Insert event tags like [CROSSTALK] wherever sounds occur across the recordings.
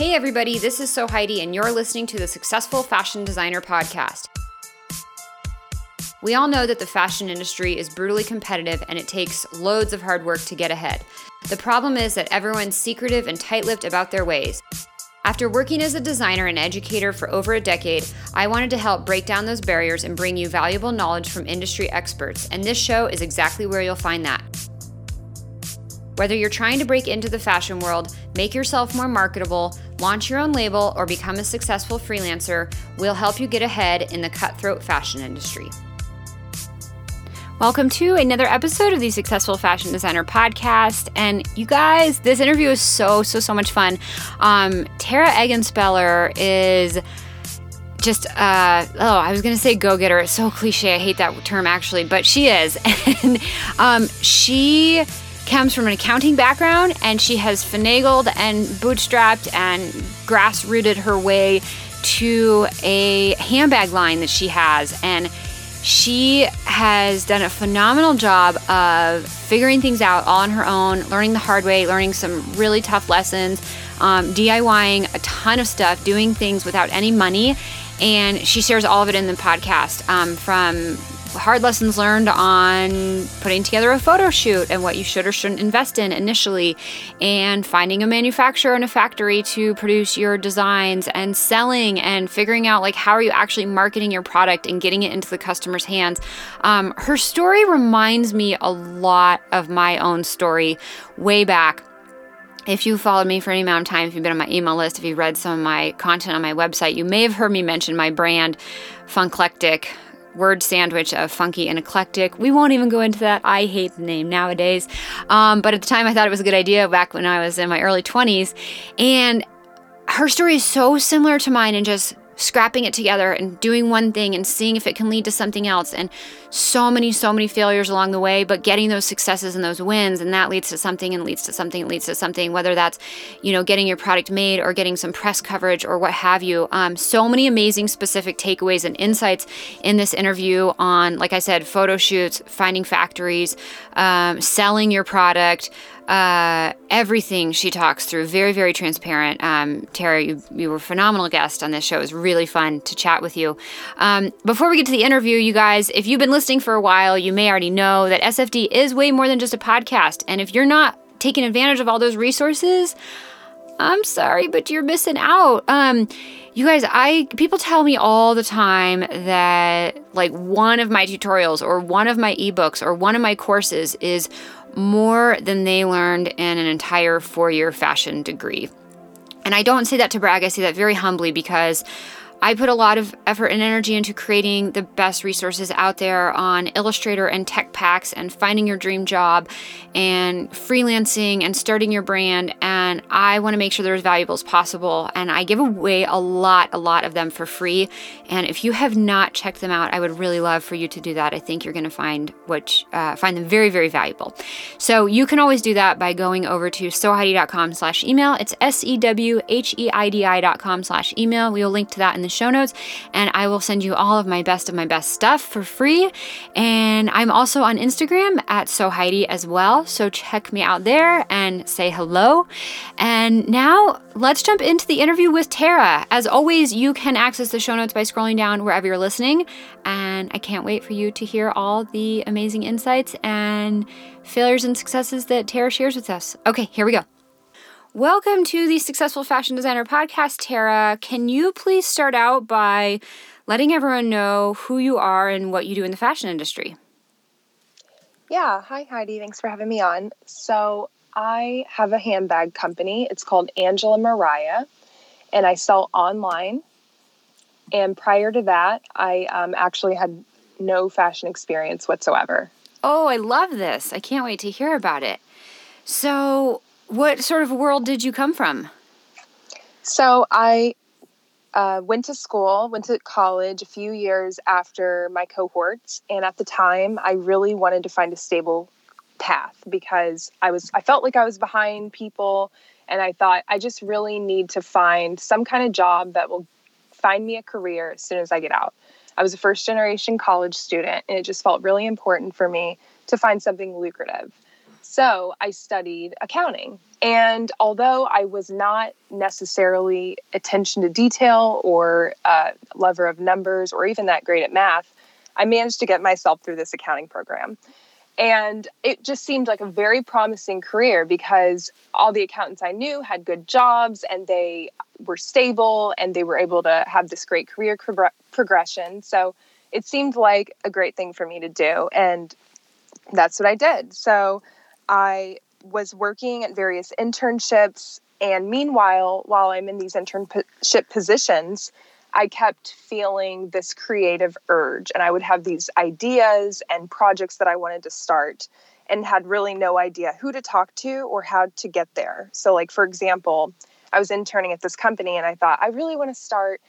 Hey, everybody, this is Sew Heidi, and you're listening to the Successful Fashion Designer Podcast. We all know that the fashion industry is brutally competitive and it takes loads of hard work to get ahead. The problem is that everyone's secretive and tight lipped about their ways. After working as a designer and educator for over a decade, I wanted to help break down those barriers and bring you valuable knowledge from industry experts, and this show is exactly where you'll find that. Whether you're trying to break into the fashion world, make yourself more marketable, launch your own label, or become a successful freelancer, we'll help you get ahead in the cutthroat fashion industry. Welcome to another episode of the Successful Fashion Designer Podcast. And you guys, this interview is so, so, so much fun. Um, Tara Eggenspeller is just uh, oh i was gonna say go-getter it's so cliche i hate that term actually but she is [LAUGHS] and um, she comes from an accounting background and she has finagled and bootstrapped and grass-rooted her way to a handbag line that she has. And she has done a phenomenal job of figuring things out all on her own learning the hard way learning some really tough lessons um, diying a ton of stuff doing things without any money. And she shares all of it in the podcast um, from hard lessons learned on putting together a photo shoot and what you should or shouldn't invest in initially, and finding a manufacturer and a factory to produce your designs and selling and figuring out like how are you actually marketing your product and getting it into the customer's hands. Um, her story reminds me a lot of my own story way back if you followed me for any amount of time, if you've been on my email list, if you've read some of my content on my website, you may have heard me mention my brand, Funklectic word sandwich of funky and eclectic. We won't even go into that. I hate the name nowadays. Um, but at the time, I thought it was a good idea back when I was in my early 20s. And her story is so similar to mine and just scrapping it together and doing one thing and seeing if it can lead to something else. And so many, so many failures along the way, but getting those successes and those wins. And that leads to something and leads to something leads to something, whether that's, you know, getting your product made or getting some press coverage or what have you. Um, so many amazing specific takeaways and insights in this interview on, like I said, photo shoots, finding factories, um, selling your product uh, everything she talks through. Very, very transparent. Um, Tara, you, you were a phenomenal guest on this show. It was really fun to chat with you. Um, before we get to the interview, you guys, if you've been listening for a while, you may already know that SFD is way more than just a podcast. And if you're not taking advantage of all those resources, I'm sorry, but you're missing out. Um, you guys, I people tell me all the time that like one of my tutorials or one of my ebooks or one of my courses is more than they learned in an entire four year fashion degree. And I don't say that to brag, I say that very humbly because I put a lot of effort and energy into creating the best resources out there on Illustrator and tech packs and finding your dream job and freelancing and starting your brand. And I want to make sure they're as valuable as possible. And I give away a lot, a lot of them for free. And if you have not checked them out, I would really love for you to do that. I think you're going to find which uh, find them very, very valuable. So you can always do that by going over to sewheidi.com slash email. It's S-E-W-H-E-I-D-I dot com slash email. We will link to that in the show notes, and I will send you all of my best of my best stuff for free. And I'm also on Instagram at Sew Heidi as well. So check me out there and say hello. And now let's jump into the interview with Tara. As always, you can access the show notes by scrolling down wherever you're listening. And I can't wait for you to hear all the amazing insights and failures and successes that Tara shares with us. Okay, here we go. Welcome to the Successful Fashion Designer Podcast, Tara. Can you please start out by letting everyone know who you are and what you do in the fashion industry? Yeah. Hi, Heidi. Thanks for having me on. So, I have a handbag company. It's called Angela Mariah, and I sell online. And prior to that, I um, actually had no fashion experience whatsoever. Oh, I love this. I can't wait to hear about it. So, what sort of world did you come from? So I uh, went to school, went to college a few years after my cohorts, and at the time, I really wanted to find a stable path because I was I felt like I was behind people, and I thought I just really need to find some kind of job that will find me a career as soon as I get out. I was a first generation college student, and it just felt really important for me to find something lucrative. So I studied accounting. And although I was not necessarily attention to detail or a lover of numbers or even that great at math, I managed to get myself through this accounting program. And it just seemed like a very promising career because all the accountants I knew had good jobs and they were stable and they were able to have this great career pro- progression. So it seemed like a great thing for me to do. And that's what I did. So I was working at various internships. And meanwhile, while I'm in these internship positions, I kept feeling this creative urge. And I would have these ideas and projects that I wanted to start and had really no idea who to talk to or how to get there. So, like, for example, I was interning at this company and I thought, I really want to start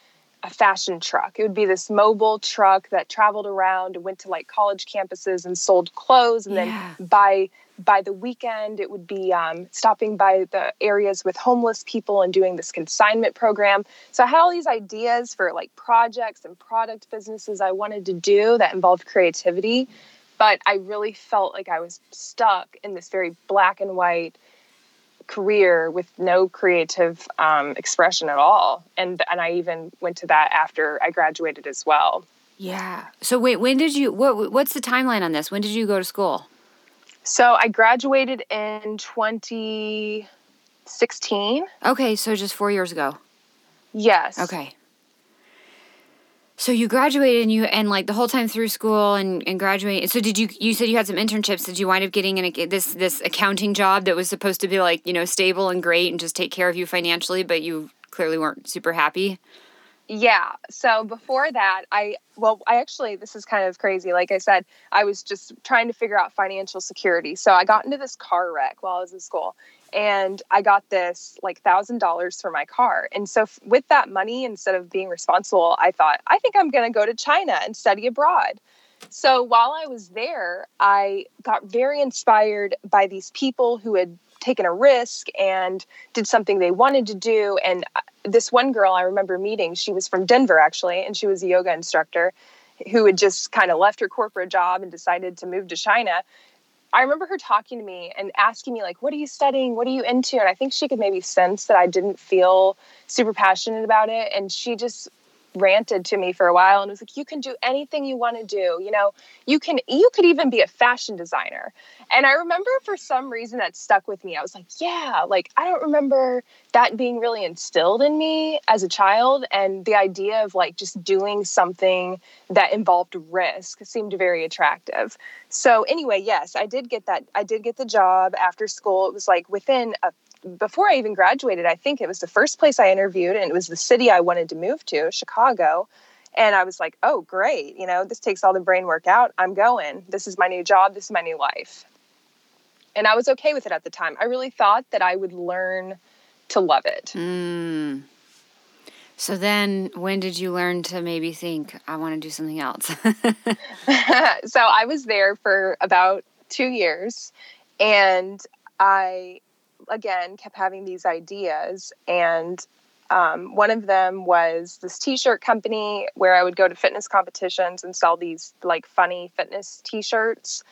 a fashion truck. It would be this mobile truck that traveled around and went to like college campuses and sold clothes. And yeah. then by by the weekend, it would be um, stopping by the areas with homeless people and doing this consignment program. So I had all these ideas for like projects and product businesses I wanted to do that involved creativity. But I really felt like I was stuck in this very black and white career with no creative um, expression at all. And and I even went to that after I graduated as well. Yeah. So wait, when did you? What what's the timeline on this? When did you go to school? So I graduated in 2016. Okay, so just four years ago. Yes. Okay so you graduated and you and like the whole time through school and and graduating so did you you said you had some internships. Did you wind up getting in this this accounting job that was supposed to be like you know stable and great and just take care of you financially but you clearly weren't super happy? Yeah. So before that i well i actually this is kind of crazy. Like i said i was just trying to figure out financial security. So i got into this car wreck while i was in school and I got this like thousand dollars for my car. And so f- with that money, instead of being responsible, I thought, I think I'm going to go to China and study abroad. So while I was there, I got very inspired by these people who had taken a risk and did something they wanted to do. And uh, this one girl I remember meeting, she was from Denver actually, and she was a yoga instructor who had just kind of left her corporate job and decided to move to China. I remember her talking to me and asking me, like, what are you studying? What are you into? And I think she could maybe sense that I didn't feel super passionate about it. And she just ranted to me for a while and was like you can do anything you want to do you know? You can you could even be a fashion designer. And i remember for some reason that stuck with me. I was like yeah like i don't remember that being really instilled in me as a child and the idea of like just doing something that involved risk seemed very attractive. So anyway yes i did get that i did get the job after school. It was like within a before I even graduated, I think it was the first place I interviewed, and it was the city I wanted to move to, Chicago. And I was like, oh, great. You know, this takes all the brain work out. I'm going. This is my new job. This is my new life. And I was okay with it at the time. I really thought that I would learn to love it. Mm. So then, when did you learn to maybe think, I want to do something else? [LAUGHS] [LAUGHS] so I was there for about two years. And I again kept having these ideas. And um, one of them was this t-shirt company where i would go to fitness competitions and sell these like funny fitness t-shirts.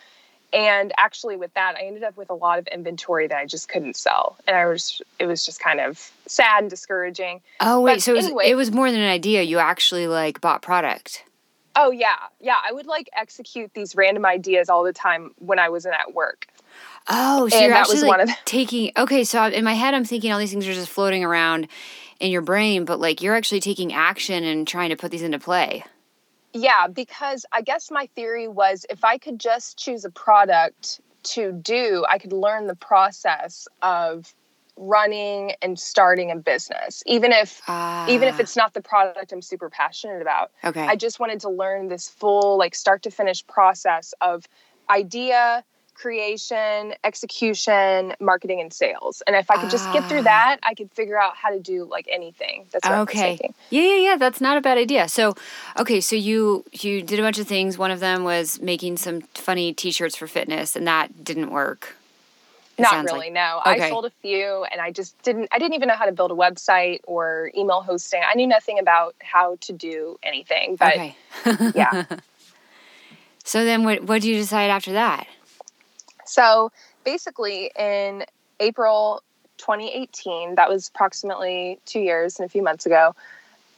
And actually with that i ended up with a lot of inventory that i just couldn't sell. And i was it was just kind of sad and discouraging. Oh wait but so it, was, it was more than an idea. You actually like bought product. Oh yeah. Yeah i would like execute these random ideas all the time when i wasn't at work Oh, so and you're actually like the- [LAUGHS] taking. Okay, so in my head, I'm thinking all these things are just floating around in your brain, but like you're actually taking action and trying to put these into play. Yeah, because I guess my theory was if I could just choose a product to do, I could learn the process of running and starting a business even if even if ah. it's not the product i'm super passionate about okay i just wanted to learn this full like start to finish process of idea creation, execution, marketing, and sales. And if I could just get through ah. that, I could figure out how to do like anything. That's what okay. Yeah, yeah, yeah. That's not a bad idea. So, okay, so you you did a bunch of things. One of them was making some funny T-shirts for fitness, and that didn't work. Not really. Like. No, okay. I sold a few, and I just didn't. I didn't even know how to build a website or email hosting. I knew nothing about how to do anything. But okay. [LAUGHS] yeah. So then, what what do you decide after that? So basically, in April 2018, that was approximately two years and a few months ago,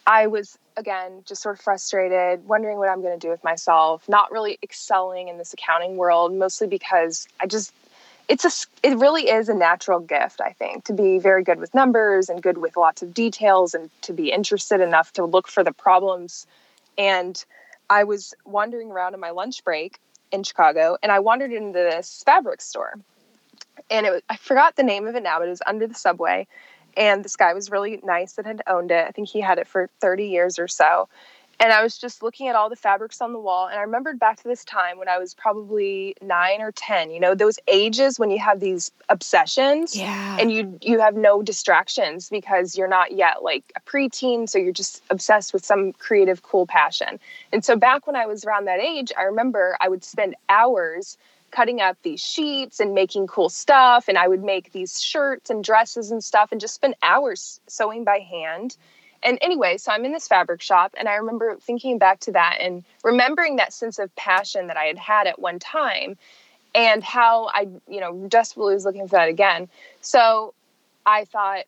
I was again just sort of frustrated, wondering what I'm going to do with myself, not really excelling in this accounting world, mostly because I just it's a it really is a natural gift i think to be very good with numbers and good with lots of details and to be interested enough to look for the problems. And i was wandering around in my lunch break in chicago and i wandered into this fabric store. And it was, i forgot the name of it now but it was under the subway and this guy was really nice that had owned it. I think he had it for 30 years or so and I was just looking at all the fabrics on the wall. And I remembered back to this time when I was probably nine or 10, you know, those ages when you have these obsessions yeah. and you, you have no distractions because you're not yet like a preteen. So you're just obsessed with some creative, cool passion. And so back when I was around that age, I remember I would spend hours cutting up these sheets and making cool stuff. And I would make these shirts and dresses and stuff and just spend hours sewing by hand and anyway, so I'm in this fabric shop, and I remember thinking back to that and remembering that sense of passion that I had had at one time, and how I, you know, desperately was looking for that again. So I thought,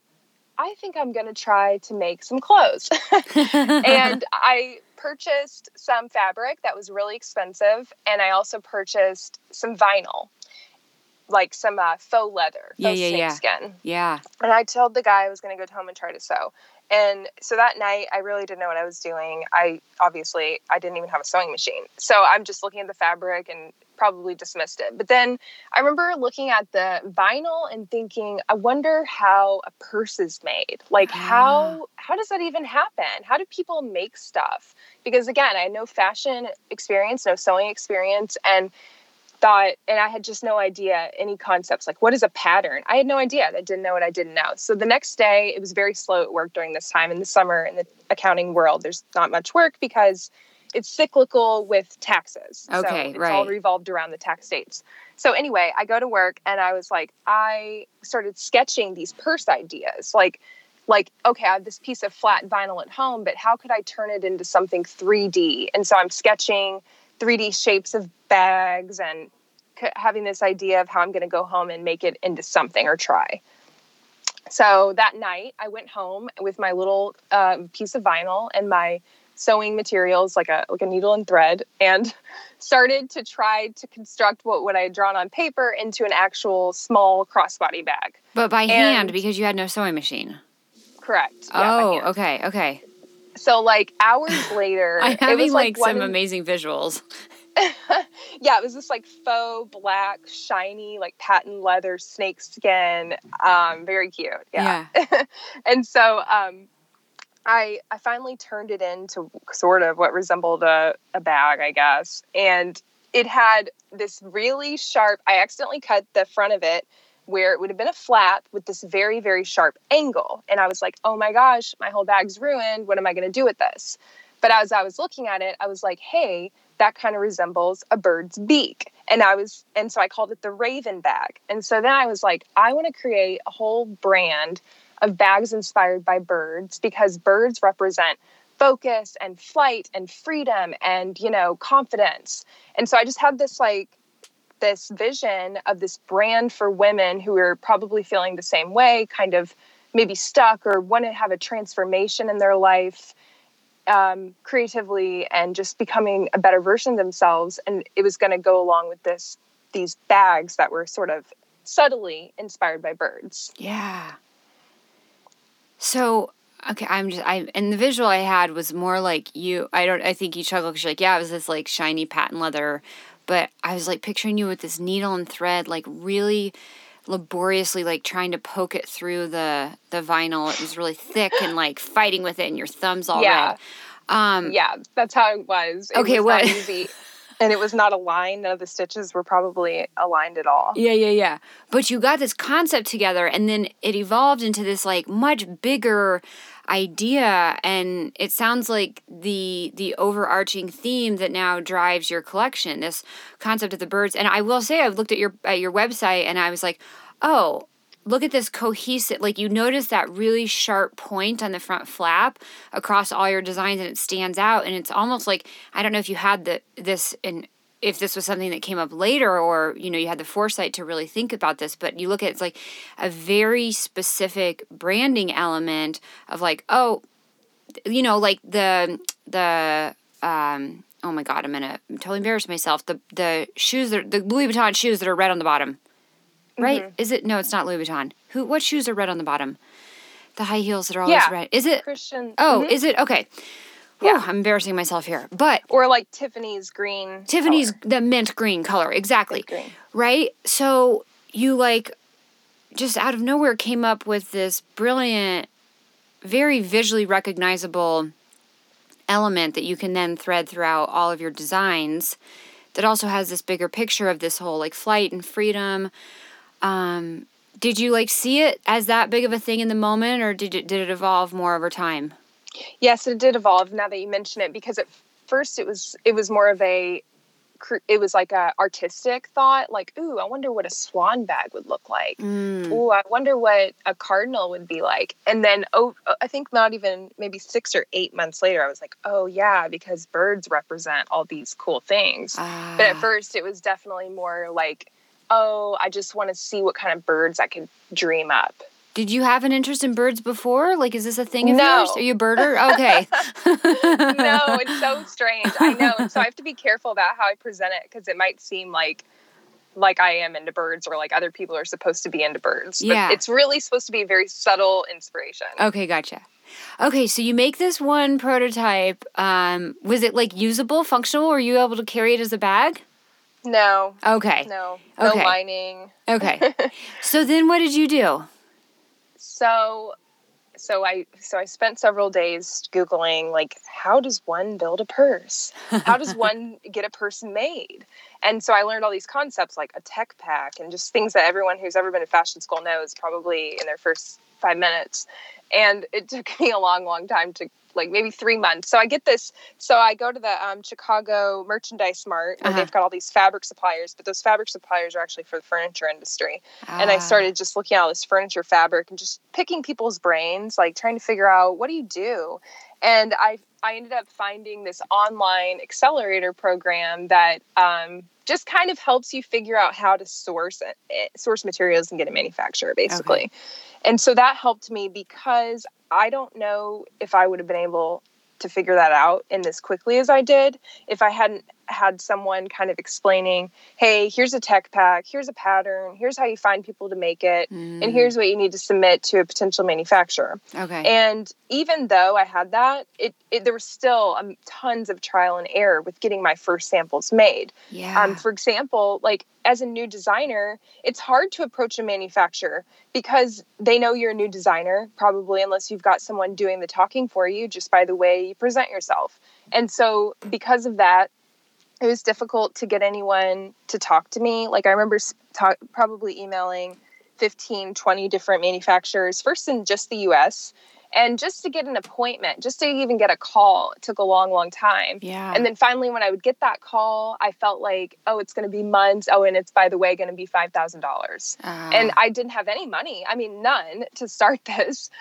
I think I'm going to try to make some clothes. [LAUGHS] and I purchased some fabric that was really expensive, and I also purchased some vinyl like some uh, faux leather, yeah, yeah, yeah. skin. Yeah. And I told the guy I was going to go home and try to sew. And so that night, I really didn't know what I was doing. I obviously I didn't even have a sewing machine, so I'm just looking at the fabric and probably dismissed it. But then I remember looking at the vinyl and thinking, I wonder how a purse is made. Like how ah. how does that even happen? How do people make stuff? Because again, I had no fashion experience, no sewing experience, and thought, and I had just no idea any concepts like what is a pattern. I had no idea. I didn't know what I didn't know. So the next day, it was very slow at work during this time in the summer in the accounting world. There's not much work because it's cyclical with taxes. Okay, so it's right. all revolved around the tax dates. So anyway, I go to work and I was like, I started sketching these purse ideas, like like okay i have this piece of flat vinyl at home but how could i turn it into something 3d and so i'm sketching 3D shapes of bags and c- having this idea of how I'm going to go home and make it into something or try. So that night, I went home with my little uh, piece of vinyl and my sewing materials, like a like a needle and thread, and [LAUGHS] started to try to construct what, what I had drawn on paper into an actual small crossbody bag. But by and, hand, because you had no sewing machine. Correct. Oh, okay, okay. So like hours [LAUGHS] later, I'm having like, like some amazing visuals. [LAUGHS] yeah, it was this like faux black, shiny, like patent leather snake skin. Um, very cute. Yeah. yeah. [LAUGHS] and so um, I I finally turned it into sort of what resembled a, a bag, I guess. And it had this really sharp I accidentally cut the front of it where it would have been a flap with this very, very sharp angle. And I was like, oh my gosh, my whole bag's ruined. What am I going to do with this? But as I was looking at it, I was like, hey, that kind of resembles a bird's beak. And I was, and so I called it the Raven bag. And so then I was like, I want to create a whole brand of bags inspired by birds because birds represent focus and flight and freedom and, you know, confidence. And so I just had this like this vision of this brand for women who are probably feeling the same way, kind of maybe stuck or want to have a transformation in their life um, creatively and just becoming a better version of themselves. And it was going to go along with this these bags that were sort of subtly inspired by birds. Yeah. So okay, I'm just I and the visual I had was more like you. I don't. I think you chuckled because you're like, yeah, it was this like shiny patent leather but I was like picturing you with this needle and thread, like really laboriously like trying to poke it through the the vinyl. It was really thick and like fighting with it and your thumbs all yeah. red. Um Yeah, that's how it was. It okay, was what easy. and it was not aligned. None of the stitches were probably aligned at all. Yeah, yeah, yeah. But you got this concept together and then it evolved into this like much bigger idea and it sounds like the the overarching theme that now drives your collection this concept of the birds. And i will say i've looked at your at your website and i was like oh look at this cohesive like you notice that really sharp point on the front flap across all your designs and it stands out. And it's almost like i don't know if you had the this in if this was something that came up later or you know you had the foresight to really think about this but you look at it's like a very specific branding element of like oh you know like the the um oh my god i'm gonna I'm totally embarrass myself the the shoes that the louis vuitton shoes that are red on the bottom right is it no it's not louis vuitton who what shoes are red on the bottom the high heels that are always Yeah. red is it Christian. oh Mhm. is it okay Yeah. i'm embarrassing myself here but or like Tiffany's green. Tiffany's color. the mint green color, exactly. Green. Right? So you like just out of nowhere came up with this brilliant, very visually recognizable element that you can then thread throughout all of your designs that also has this bigger picture of this whole like flight and freedom. Um, did you like see it as that big of a thing in the moment or did it did it evolve more over time? Yes, it did evolve. Now that you mention it, because at first it was it was more of a it was like a artistic thought, like ooh, I wonder what a swan bag would look like. Mm. Ooh, I wonder what a cardinal would be like. And then, oh, I think not even maybe six or eight months later, I was like, oh, yeah, because birds represent all these cool things. Ah. But at first, it was definitely more like, oh, I just want to see what kind of birds I could dream up. Did you have an interest in birds before? Like, is this a thing of No. yours? Are you a birder? Okay. [LAUGHS] no, it's so strange. I know. So I have to be careful about how I present it because it might seem like like I am into birds or like other people are supposed to be into birds. But Yeah. it's really supposed to be a very subtle inspiration. Okay, gotcha. Okay, so you make this one prototype. Um, was it like usable, functional? Were you able to carry it as a bag? No, Okay. no, no Okay. lining. Okay. [LAUGHS] so then what did you do? So so I so I spent several days googling like how does one build a purse? How does one [LAUGHS] get a purse made? And so I learned all these concepts like a tech pack and just things that everyone who's ever been to fashion school knows probably in their first 5 minutes. And it took [LAUGHS] me a long long time to like maybe 3 months. So I get this so I go to the um, Chicago Merchandise Mart where Uh-huh. they've got all these fabric suppliers, but those fabric suppliers are actually for the furniture industry and I Ah, started just looking at all this furniture fabric and just picking people's brains, like trying to figure out what do you do. And I I ended up finding this online accelerator program that um, just kind of helps you figure out how to source it, eh, source materials and get a manufacturer, basically. And so that helped me because I don't know if I would have been able to figure that out in as quickly as I did if I hadn't had someone kind of explaining, hey, here's a tech pack, here's a pattern, here's how you find people to make it, and mm, here's what you need to submit to a potential manufacturer. Okay. And even though I had that, it, it there was still um, tons of trial and error with getting my first samples made. yeah. Um, for example, like as a new designer, it's hard to approach a manufacturer because they know you're a new designer, probably unless you've got someone doing the talking for you just by the way you present yourself. And so, because of that, it was difficult to get anyone to talk to me. Like, I remember s- ta- probably emailing 15, 20 different manufacturers, first in just the US. And just to get an appointment, just to even get a call, took a long, long time. yeah. And then finally, when I would get that call, I felt like, oh, it's going to be months. Oh, and it's by the way going to be five thousand dollars. Ah, And I didn't have any money. I mean, none to start [LAUGHS] this.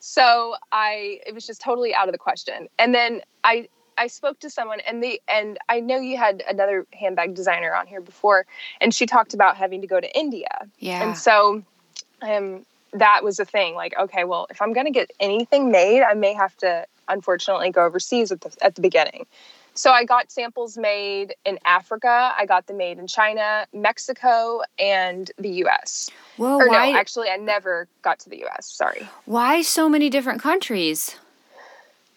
So I, it was just totally out of the question. And then I, I spoke to someone, and the and I know you had another handbag designer on here before, and she talked about having to go to India. yeah. And so, um, that was the thing. Like, okay, well, if I'm going to get anything made, I may have to, unfortunately, go overseas at the at the beginning. So I got samples made in Africa. I got them made in China, Mexico, and the U.S. Whoa, or why, no, actually, I never got to the U.S. Sorry. why so many different countries?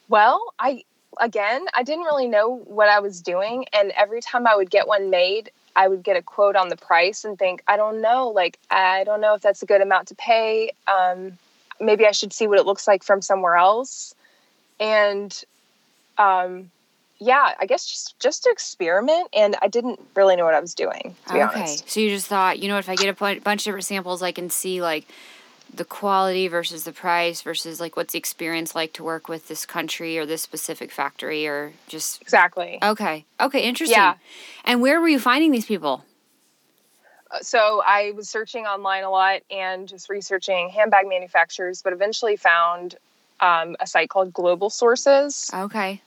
Well, I again, I didn't really know what I was doing, and every time I would get one made, I would get a quote on the price and think, I don't know, like I don't know if that's a good amount to pay. Um, maybe I should see what it looks like from somewhere else, and um, yeah, I guess just just to experiment, and I didn't really know what I was doing to be okay. honest. So you just thought, you know, if I get a bunch of different samples, I can see like the quality versus the price versus like what's the experience like to work with this country or this specific factory or just Exactly. okay. Okay, interesting. Yeah. And where were you finding these people? so I was searching online a lot and just researching handbag manufacturers, but eventually found um, a site called Global Sources. Okay.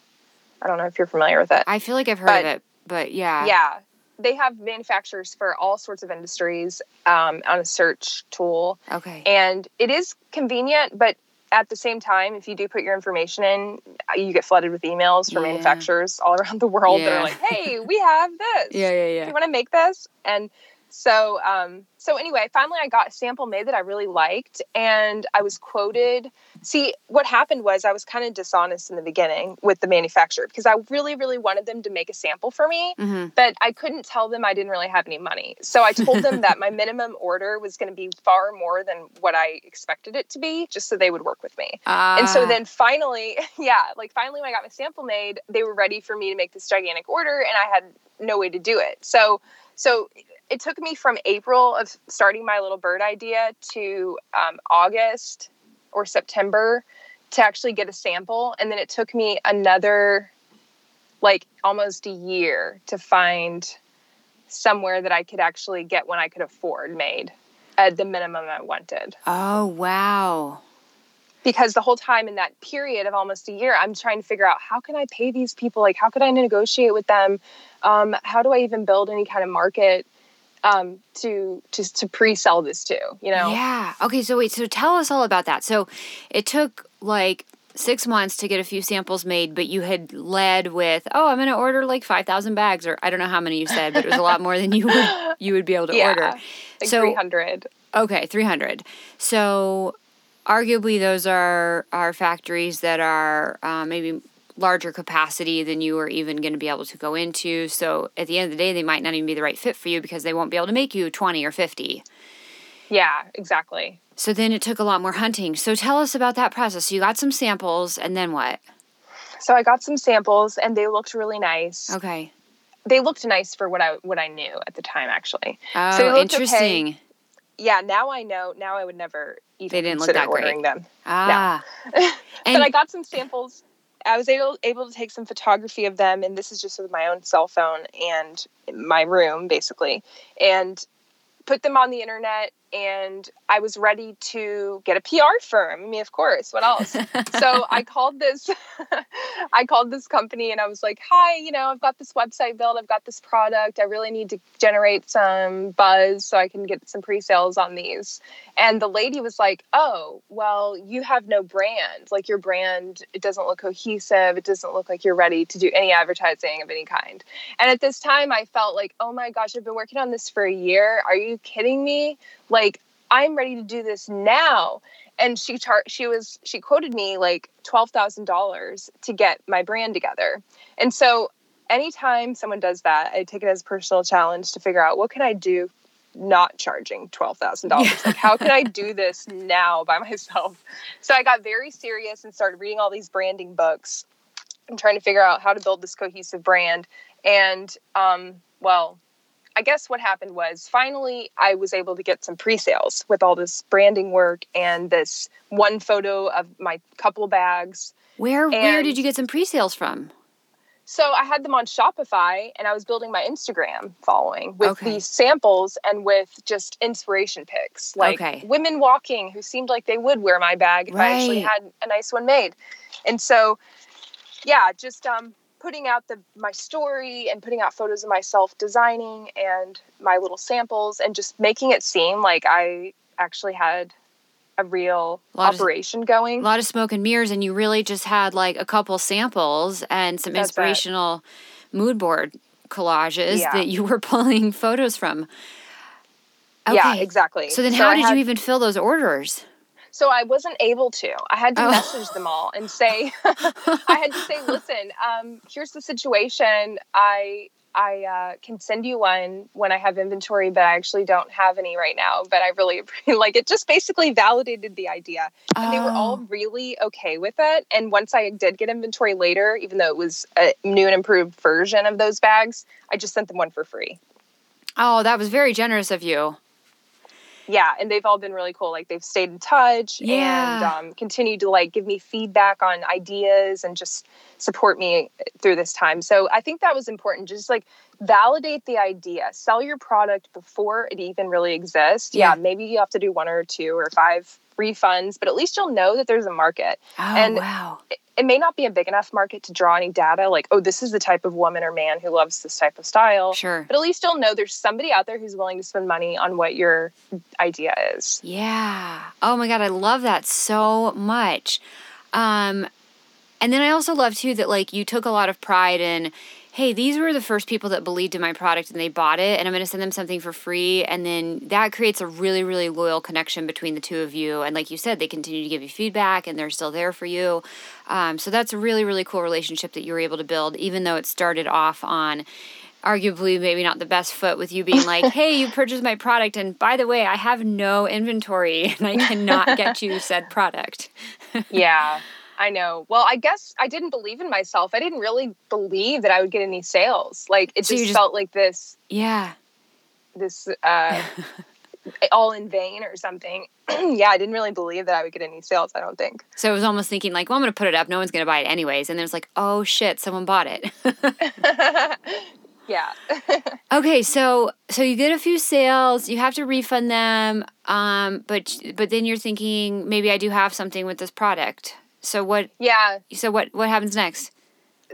I don't know if you're familiar with it. I feel like I've heard But- of it, but yeah. yeah. They have manufacturers for all sorts of industries um, on a search tool. Okay. And it is convenient, but at the same time, if you do put your information in, you get flooded with emails from Yeah. manufacturers all [LAUGHS] around the world that Yeah. are like, "Hey, we have this. [LAUGHS] yeah, yeah, Do yeah. you want to make this?" And so, um, so anyway, finally, I got a sample made that I really liked, and I was quoted. See, what happened was I was kind of dishonest in the beginning with the manufacturer because I really, really wanted them to make a sample for me hmm but I couldn't tell them I didn't really have any money. So I told them that my [LAUGHS] minimum order was going to be far more than what I expected it to be, just so they would work with me. and so Ah. then finally, [LAUGHS] yeah, like finally when I got my sample made, they were ready for me to make this gigantic order, and I had no way to do it. So, so it took me from April of starting my little bird idea to um, August or September to actually get a sample, and then it took me another like almost a year to find somewhere that I could actually get one I could afford made at the minimum I wanted. Oh wow. Because the whole time in that period of almost a year, I'm trying to figure out how can I pay these people? Like, how could I negotiate with them? Um, how do I even build any kind of market um, to to to pre-sell this to? You know? Yeah. Okay, so wait, so tell us all about that. So it took like six months to get a few samples made, but you had led with, oh, I'm gonna order like five thousand bags, or I don't know how many you said, but it was a lot more than you would you would be able to [LAUGHS] Yeah. order. Like So- 300. Okay, three hundred. So arguably those are are factories that are uh, maybe larger capacity than you are even going to be able to go into. So at the end of the day, they might not even be the right fit for you because they won't be able to make you twenty or fifty. Yeah, exactly. So then it took a lot more hunting. So tell us about that process. So you got some samples and then what? So I got some samples and they looked really nice. Okay. They looked nice for what I what I knew at the time actually. Oh, they looked okay. interesting. Yeah, now I know. Now I would never even They didn't look that great. ordering them. Ah. [LAUGHS] but And I got some samples. I was able able to take some photography of them, and this is just with my own cell phone and my room, basically, and put them on the internet. And I was ready to get a PR firm. I mean, of course, what else? [LAUGHS] so I called this, [LAUGHS] I called this company, and I was like, "Hi, you know, I've got this website built. I've got this product. I really need to generate some buzz so I can get some pre-sales on these." And the lady was like, "Oh, well, you have no brand. Like your brand, it doesn't look cohesive. It doesn't look like you're ready to do any advertising of any kind." And at this time, I felt like, "Oh my gosh, I've been working on this for a year. Are you kidding me? Like I'm ready to do this now." And she char- she was she quoted me like $12,000 to get my brand together. And so anytime someone does that, I take it as a personal challenge to figure out what can I do not charging $12,000. Like how can I do this now by [LAUGHS] myself? So I got very serious and started reading all these branding books and trying to figure out how to build this cohesive brand. And um, well, I guess what happened was finally I was able to get some pre-sales with all this branding work and this one photo of my couple bags. where where did you get some pre-sales from? So I had them on Shopify and I was building my Instagram following with Okay. these samples and with just inspiration pics. Like Okay. women walking who seemed like they would wear my bag if I actually had a nice one made. And so yeah, just um putting out the my story and putting out photos of myself designing and my little samples and just making it seem like I actually had a real of- operation going. A lot of smoke and mirrors, and you really just had like a couple samples and some That's it. inspirational mood board collages Yeah. that you were [LAUGHS] pulling photos from. Yeah, exactly. So then, how I did had- you even fill those orders? So I wasn't able to. I had to Oh. message them all and say, [LAUGHS] I had to say, listen, um, here's the situation. I I uh, can send you one when I have inventory, but I actually don't have any right now. But I really [LAUGHS] like it. Just basically validated the idea, and they were all Oh. really okay with it. And once I did get inventory later, even though it was a new and improved version of those bags, I just sent them one for free. Oh, that was very generous of you. Yeah and they've all been really cool like they've stayed in touch and um, continued to like give me feedback on ideas and just support me through this time. So I think that was important. Just like validate the idea, sell your product before it even really exists. Yeah, yeah maybe you have to do one or two or five refunds, but at least you'll know that there's a market. Oh, and wow. It, it may not be a big enough market to draw any data like, oh, this is the type of woman or man who loves this type of style. Sure. But at least you'll know there's somebody out there who's willing to spend money on what your idea is. Yeah. Oh my God, I love that so much. Um, and then I also love too that like you took a lot of pride in hey, these were the first people that believed in my product and they bought it, and I'm going to send them something for free. And then that creates a really, really loyal connection between the two of you. And like you said, they continue to give you feedback and they're still there for you. Um, so that's a really, really cool relationship that you were able to build, even though it started off on arguably maybe not the best foot with you being [LAUGHS] like, hey, you purchased my product, and by the way, I have no inventory [LAUGHS] and I cannot get you said product. [LAUGHS] yeah. I know. Well, I guess I didn't believe in myself. I didn't really believe that I would get any sales. Like it so just, just, felt like this. Yeah. This uh [LAUGHS] all in vain or something. [CLEARS THROAT] yeah, I didn't really believe that I would get any sales, I don't think. So I was almost thinking like, well, I'm going to put it up. No one's going to buy it anyways. And then it's like, oh shit, someone bought it. [LAUGHS] yeah. [LAUGHS] okay, so so you get a few sales, you have to refund them, um but but then you're thinking maybe I do have something with this product. So what? Yeah. So what? What happens next?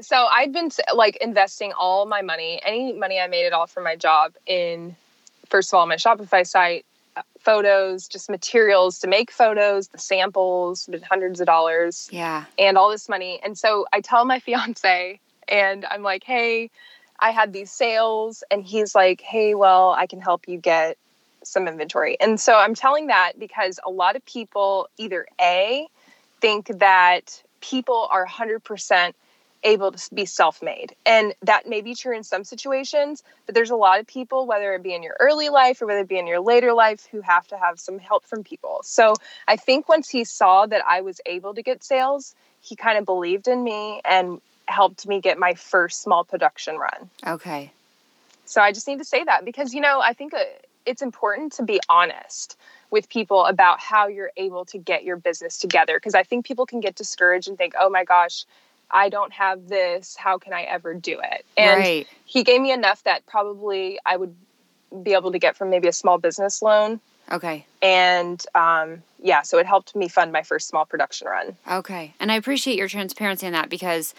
So I've been like investing all my money, any money I made at all from my job, in first of all my Shopify site, uh, photos, just materials to make photos, the samples, hundreds of dollars. Yeah. And all this money. And so I tell my [LAUGHS] fiance, and I'm like, hey, I had these sales, and he's like, hey, well, I can help you get some inventory. And so I'm telling that because a lot of people either A, think that people are 100% able to be self-made. And that may be true in some situations but there's a lot of people whether it be in your early life or whether it be in your later life who have to have some help from people. So i think once he saw that i was able to get sales he kind of believed in me and helped me get my first small production run. Okay. So i just need to say that because you know i think uh, it's important to be honest with people about how you're able to get your business together because I think people can get discouraged and think, "Oh my gosh, I don't have this. How can I ever do it?" And right. he gave me enough that probably I would be able to get from maybe a small business loan. Okay. And um, yeah, so it helped me fund my first small production run. Okay. And I appreciate your transparency in that because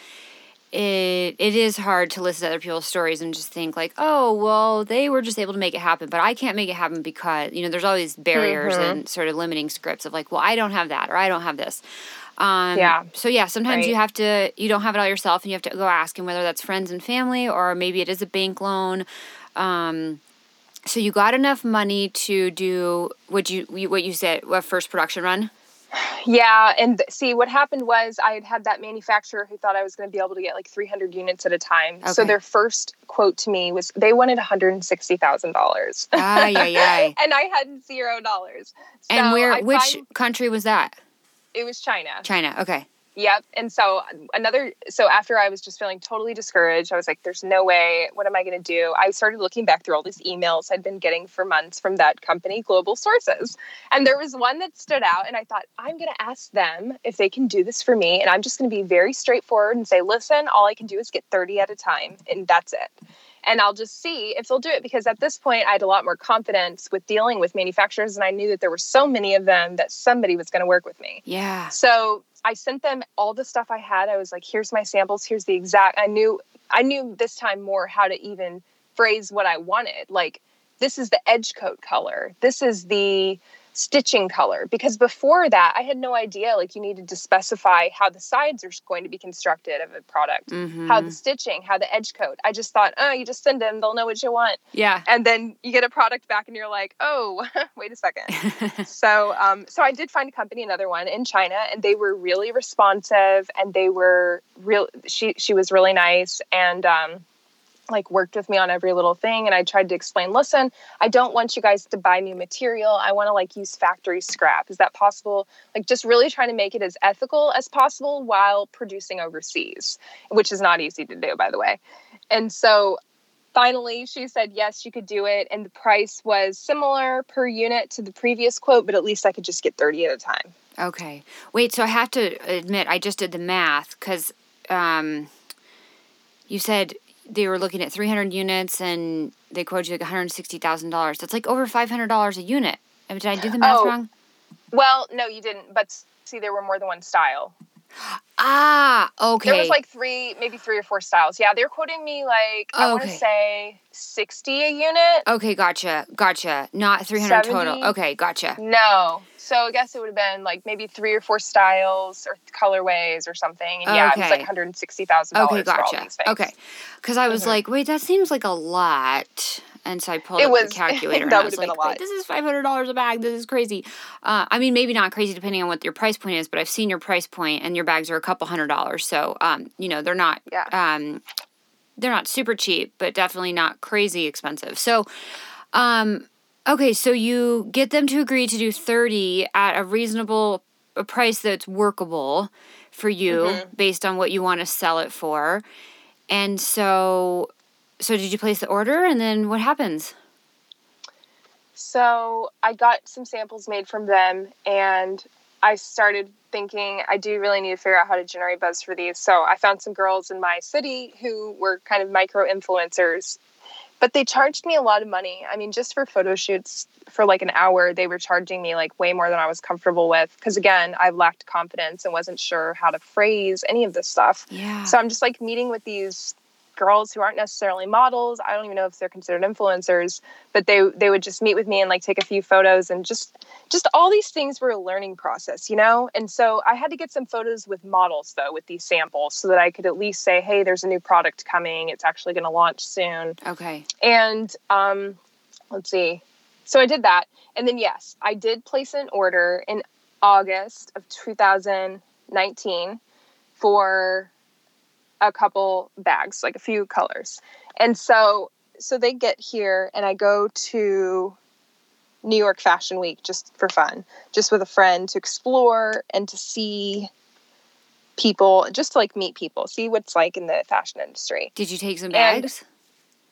it it is hard to listen to other people's stories and just think like, oh, well, they were just able to make it happen, but I can't make it happen because you know there's all these barriers mm-hmm. and sort of limiting scripts of like, well, I don't have that or I don't have this. Um, yeah. So yeah, sometimes right. you have to you don't have it all yourself, and you have to go ask, and whether that's friends and family or maybe it is a bank loan. Um, so you got enough money to do what you what you said, a first production run. Yeah, and see what happened was I had had that manufacturer who thought I was going to be able to get like 300 units at a time. Okay. So their first quote to me was they wanted $160,000. Ah, [LAUGHS] yeah, yeah. and I had zero dollars. So and where? I which find, country was that? It was China. China. Okay. Yep. And so another so after I was just feeling totally discouraged, I was like, there's no way. What am I gonna do? I started looking back through all these emails I'd been getting for months from that company, Global Sources. And there was one that stood out and I thought, I'm gonna ask them if they can do this for me. And I'm just gonna be very straightforward and say, listen, all I can do is get 30 at a time, and that's it and I'll just see if they'll do it because at this point I had a lot more confidence with dealing with manufacturers and I knew that there were so many of them that somebody was going to work with me. Yeah. So I sent them all the stuff I had. I was like, here's my samples. Here's the exact. I knew I knew this time more how to even phrase what I wanted. Like this is the edge coat color. This is the stitching color because before that I had no idea like you needed to specify how the sides are going to be constructed of a product mm-hmm. how the stitching how the edge coat. I just thought oh you just send them they'll know what you want. Yeah. And then you get a product back and you're like oh [LAUGHS] wait a second. [LAUGHS] So um so I did find a company another one in China and they were really responsive and they were real she she was really nice and um like worked with me on every little thing and I tried to explain, listen, I don't want you guys to buy new material. I want to like use factory scrap. Is that possible? Like just really trying to make it as ethical as possible while producing overseas, which is not easy to do by the way. And so finally she said yes, you could do it and the price was similar per unit to the previous quote, but at least I could just get 30 at a time. Okay. Wait, so I have to admit I just did the math cuz um, you said they were looking at 300 units and they quoted you like $160,000. That's like over $500 a unit. I mean, Did I do the math Oh. wrong? Well, no, you didn't. But see, there were more than one style. Ah, okay. There was like three, maybe three or four styles. Yeah, they're quoting me like I want to say sixty a unit. Okay, gotcha, gotcha. Not 300 total. Okay, gotcha. No, so I guess it would have been like maybe three or four styles or colorways or something. And yeah, it was Okay. like one hundred sixty thousand Okay, dollars for all gotcha. Okay. Because I was Mhm. like, wait, that seems like a lot. And so I pulled It up was- the [LAUGHS] calculator and I was like, this is $500 a bag. This is crazy. Uh, I mean, maybe not crazy depending on what your price point is, but I've seen your price point and your bags are a couple hundred dollars. So, um, you know, they're not, Yeah. um, they're not super cheap, but definitely not crazy expensive. So, um, okay, so you get them to agree to do 30 at a reasonable a price that's workable for you Mhm. based on what you want to sell it for. And so so did you place the order and then what happens? So I got some samples made from them, and I started thinking I do really need to figure out how to generate buzz for these. So I found some girls in my city who were kind of micro influencers, but they charged me a lot of money. I mean, just for photo shoots for like an hour, they were charging me like way more than I was comfortable with. Because again, I lacked confidence and wasn't sure how to phrase any of this stuff. Yeah. So I'm just like meeting with these girls who aren't necessarily models. I don't even know if they're considered influencers, but they they would just meet with me and like take a few photos and just just all these things were a learning process, you know? And so I had to get some photos with models though with these samples so that I could at least say, "Hey, there's a new product coming. It's actually going to launch soon." okay. And um let's see. So I did that. And then yes, I did place an order in August of 2019 for a couple bags, like a few colors. And so so they get here and I go to New York Fashion Week just for fun, just with a friend to explore and to see people, just to like meet people, see what's like in the fashion industry. Did you take some And- bags?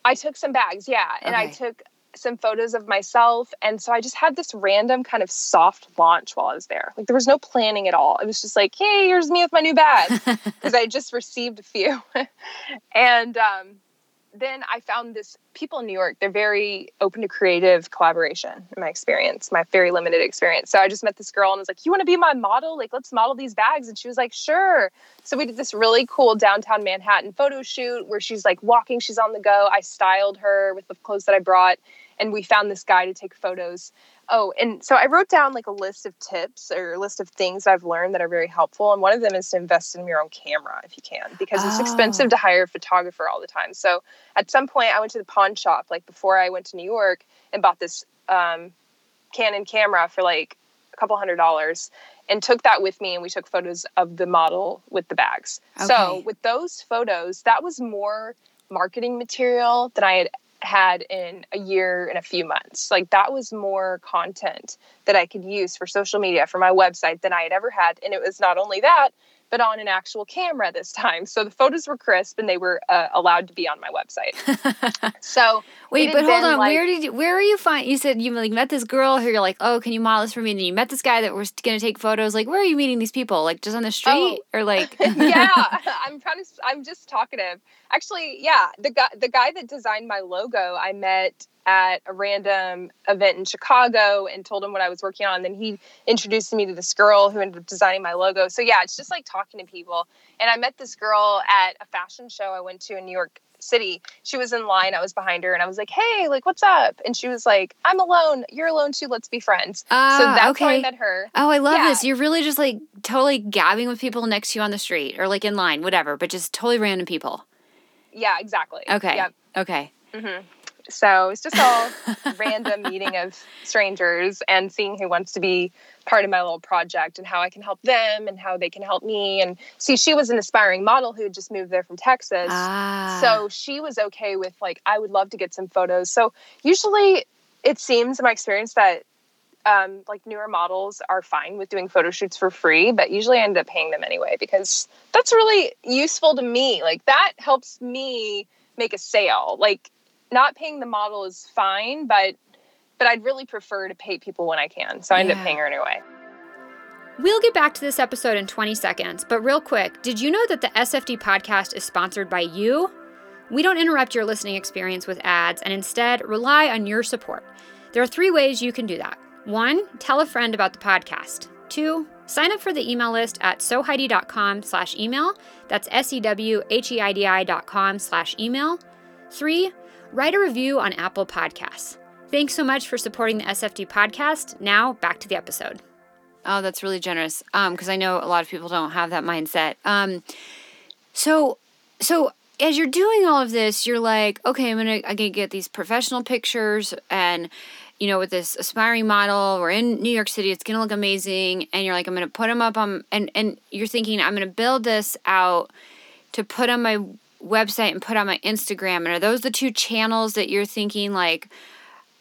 I took some bags, yeah, and I took some photos of myself, and so I just had this random kind of soft launch while I was there. Like there was no planning at all. It was just like, "Hey, here's me with my new bag," [LAUGHS] because I just received a few, [LAUGHS] and um, then I found this people in New York. They're very open to creative collaboration. In my experience, my very limited experience. So I just met this girl and was like, "You want to be my model? Like, let's model these bags." And she was like, "Sure." So we did this really cool downtown Manhattan photo shoot where she's like walking, she's on the go. I styled her with the clothes that I brought, and we found this guy to take photos. Oh, and so I wrote down like a list of tips or a list of things I've learned that are very helpful. And one of them is to invest in your own camera if you can, because it's Oh. expensive to hire a photographer all the time. So at some point, I went to the pawn shop, like before I went to New York, and bought this um, Canon camera for like a couple hundred dollars and took that with me and we took photos of the model with the bags. So with those photos, that was more marketing material than I had had in a year and a few months. Like that was more content that I could use for social media for my website than I had ever had. And it was not only that, but on an actual camera this time. So the photos were crisp and they were uh, allowed to be on my website. [LAUGHS] So Wait, but hold on. like- where did you, where are you find? You said you like met this girl who you're like, oh, can you model this for me? And then you met this guy that was gonna take photos. Like, where are you meeting these people? Like, just on the street or like? [LAUGHS] yeah, [LAUGHS] I'm trying to. I'm just talkative. Actually, yeah, the guy, the guy that designed my logo, I met at a random event in Chicago and told him what I was working on. then he introduced me to this girl who ended up designing my logo. So yeah, it's just like talking to people. And I met this girl at a fashion show I went to in New York City. She was in line. I was behind her, and I was like, "Hey, like, what's up?" And she was like, "I'm alone. You're alone too. Let's be friends." so Ah, that's how I met her. Oh, I love Yeah. this. You're really just like totally gabbing with people next to you on the street or like in line, whatever, but just totally random people. Yeah, exactly. Okay. Yep. Okay. hmm So it's just all [LAUGHS] random meeting of strangers and seeing who wants to be part of my little project and how I can help them and how they can help me. And see, she was an aspiring model who had just moved there from Texas. Ah. So she was okay with like, I would love to get some photos. So usually it seems in my experience that um, like newer models are fine with doing photo shoots for free, but usually I end up paying them anyway because that's really useful to me. Like that helps me make a sale. Like not paying the model is fine, but but I'd really prefer to pay people when I can. So I end Yeah. up paying her anyway. We'll get back to this episode in 20 seconds, but real quick, did you know that the SFD podcast is sponsored by you? We don't interrupt your listening experience with ads and instead rely on your support. There are three ways you can do that. One, tell a friend about the podcast. Two, sign up for the email list at sewheidi.com slash email. That's S-E-W-H-E-I-D-I dot com slash email. Three, write a review on Apple Podcasts. Thanks so much for supporting the SFD podcast. Now, back to the episode. Oh, that's really generous. Um, because I know a lot of people don't have that mindset. Um, so, so as you're doing all of this, you're like, okay, I'm gonna, I gonna get these professional pictures, and you know, with this aspiring model, we're in New York City, it's gonna look amazing, and you're like, I'm gonna put them up on, and and you're thinking, I'm gonna build this out to put on my website and put on my Instagram, and are those the two channels that you're thinking like?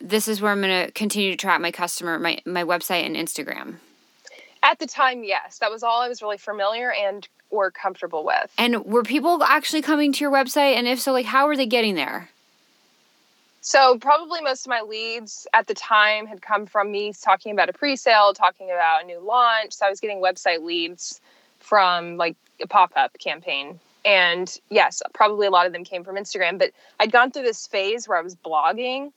This is where I'm to continue to track my customer, my, my website and Instagram. At the time, yes. That was all I was really familiar and or comfortable with. And were people actually coming to your website? And if so, like how were they getting there? So probably most of my leads at the time had come from me talking about a pre-sale, talking about a new launch. So I was getting website leads from like a pop-up campaign. And yes, probably a lot of them came from Instagram, but I'd gone through this phase where I was blogging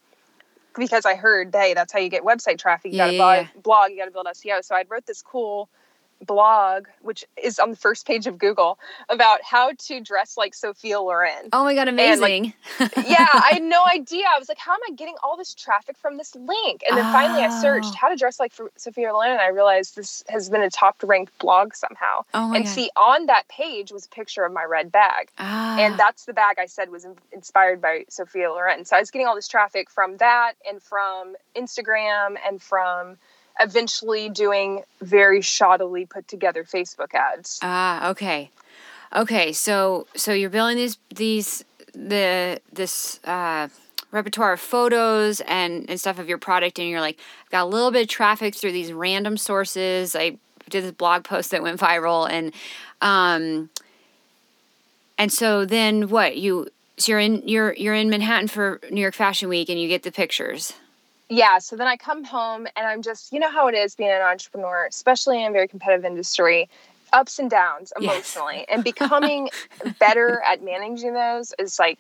because I heard, hey, that's how you get website traffic. You yeah, got to yeah, blog, blog, you got to build SEO. So I wrote this cool blog, which is on the first page of Google, about how to dress like Sophia Loren. Oh my god, amazing! Like, yeah, I had no [LAUGHS] idea. I was like, how am I getting all this traffic from this link? And then oh. finally, I searched oh. how to dress like Sophia Loren, and I realized this has been a top ranked blog somehow. Oh my and god. see, on that page was a picture of my red bag, ah. and that's the bag I said was inspired by Sophia Loren. So I was getting all this traffic from that, and from Instagram, and from eventually doing very shoddily put together Facebook ads. Ah, okay. Okay, so so you're building these these the this uh repertoire of photos and, and stuff of your product and you're like I've got a little bit of traffic through these random sources i did this blog post that went viral and um and so then what you so you're in you're you're in manhattan for new york fashion week and you get the pictures yeah so then i come home and i'm just you know how it is being an entrepreneur especially in a very competitive industry ups and downs emotionally yes. and [LAUGHS] becoming better at managing those is like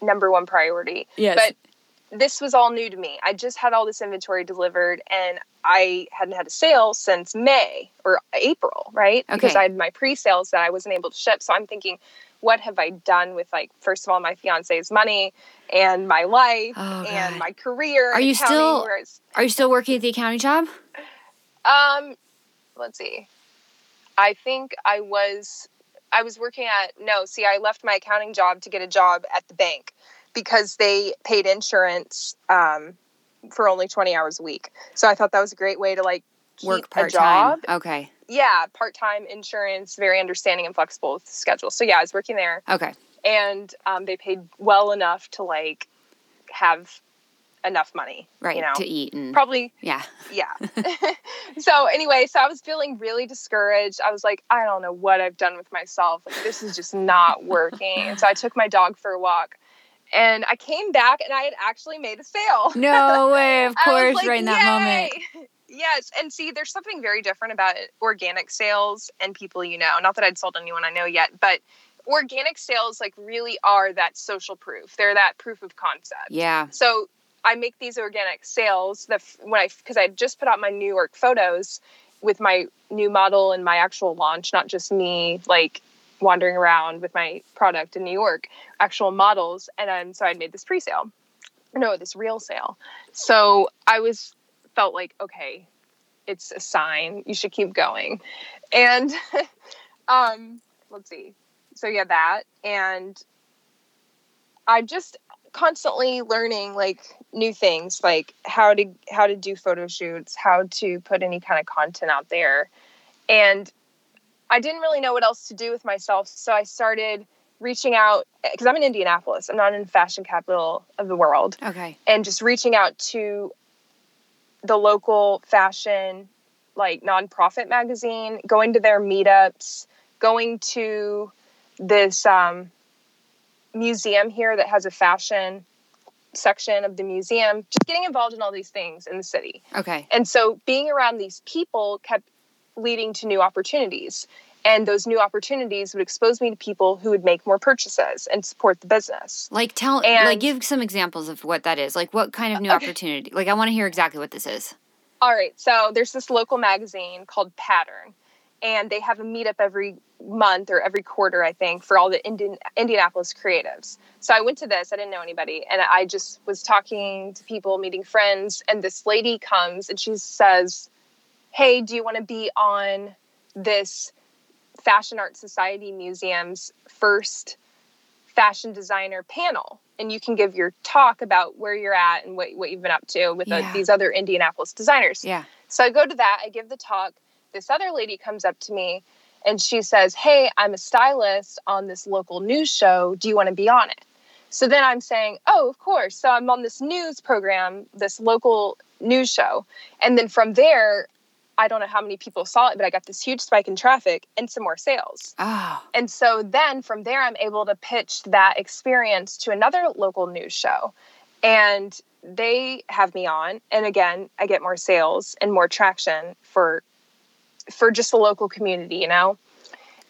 number one priority yes. but this was all new to me i just had all this inventory delivered and i hadn't had a sale since may or april right okay. because i had my pre-sales that i wasn't able to ship so i'm thinking what have I done with like first of all my fiance's money and my life oh, and my career? Are you still Are you still working at the accounting job? Um, let's see. I think I was I was working at no, see I left my accounting job to get a job at the bank because they paid insurance um, for only 20 hours a week. So I thought that was a great way to like work part time. Okay yeah, part time insurance, very understanding and flexible with the schedule. So yeah, I was working there. Okay. And um, they paid well enough to like have enough money, right? You know, to eat and probably yeah, yeah. [LAUGHS] so anyway, so I was feeling really discouraged. I was like, I don't know what I've done with myself. Like this is just not working. and so I took my dog for a walk. And I came back and I had actually made a sale. No way, [LAUGHS] of course, like, right in that Yay! moment. Yes, and see, there's something very different about organic sales and people you know. Not that I'd sold anyone I know yet, but organic sales like really are that social proof. They're that proof of concept. Yeah. So I make these organic sales that when I because I just put out my New York photos with my new model and my actual launch, not just me like wandering around with my product in New York, actual models, and then so I made this pre-sale. No, this real sale. So I was felt like okay it's a sign you should keep going. And [LAUGHS] um let's see. So yeah that. And i'm just constantly learning like new things like how to how to do photo shoots how to put any kind of content out there. And i didn't really know what else to do with myself so i started reaching out because i'm in indianapolis. I'm not in fashion capital of the world. Okay. And just reaching out to the local fashion like nonprofit magazine, going to their meetups, going to this um, museum here that has a fashion section of the museum, just getting involved in all these things in the city. Okay. And so being around these people kept leading to new opportunities. And those new opportunities would expose me to people who would make more purchases and support the business. Like tell And- like give some examples of what that is. Like what kind of new Okay. opportunity? Like I want to hear exactly what this is. All right, so there's this local magazine called Pattern, and they have a meetup every month or every quarter, I think, for all the Indian, Indianapolis creatives. So I went to this, I didn't know anybody, and I just was talking to people, meeting friends, and this lady comes and she says, Hey, do you want to be on this Fashion Art Society Museum's first fashion designer panel? And you can give your talk about where you're at and what, what you've been up to with Yeah. uh, these other Indianapolis designers. Yeah. So I go to that, I give the talk. This other lady comes up to me and she says, Hey, I'm a stylist on this local news show. Do you want to be on it? So then I'm saying, Oh, of course. So I'm on this news program, this local news show. And then from there, I don't know how many people saw it, but I got this huge spike in traffic and some more sales. Oh. And so then from there, I'm able to pitch that experience to another local news show. And they have me on. And again, I get more sales and more traction for for just the local community, you know?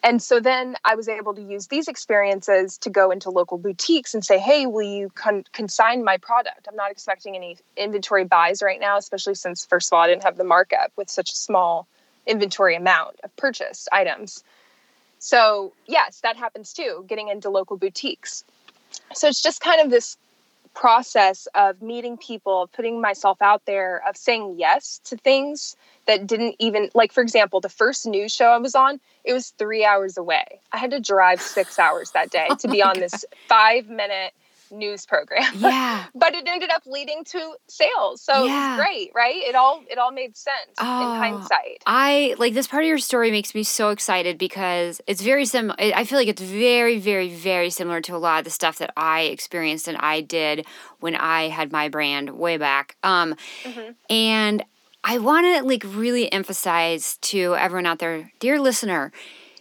And so then I was able to use these experiences to go into local boutiques and say, hey, will you con- consign my product? I'm not expecting any inventory buys right now, especially since, first of all, I didn't have the markup with such a small inventory amount of purchased items. So, yes, that happens too, getting into local boutiques. So, it's just kind of this process of meeting people, of putting myself out there, of saying yes to things that didn't even, like, for example, the first news show I was on, it was three hours away. I had to drive six hours that day to be [LAUGHS] oh on this five minute news program. [LAUGHS] Yeah. but it ended up leading to sales. So Yeah. great, right? It all it all made sense Oh. in hindsight. I like this part of your story makes me so excited because it's very similar. I feel like it's very, very, very similar to a lot of the stuff that I experienced and I did when I had my brand way back. Um, Mhm. and I want to like really emphasize to everyone out there, dear listener,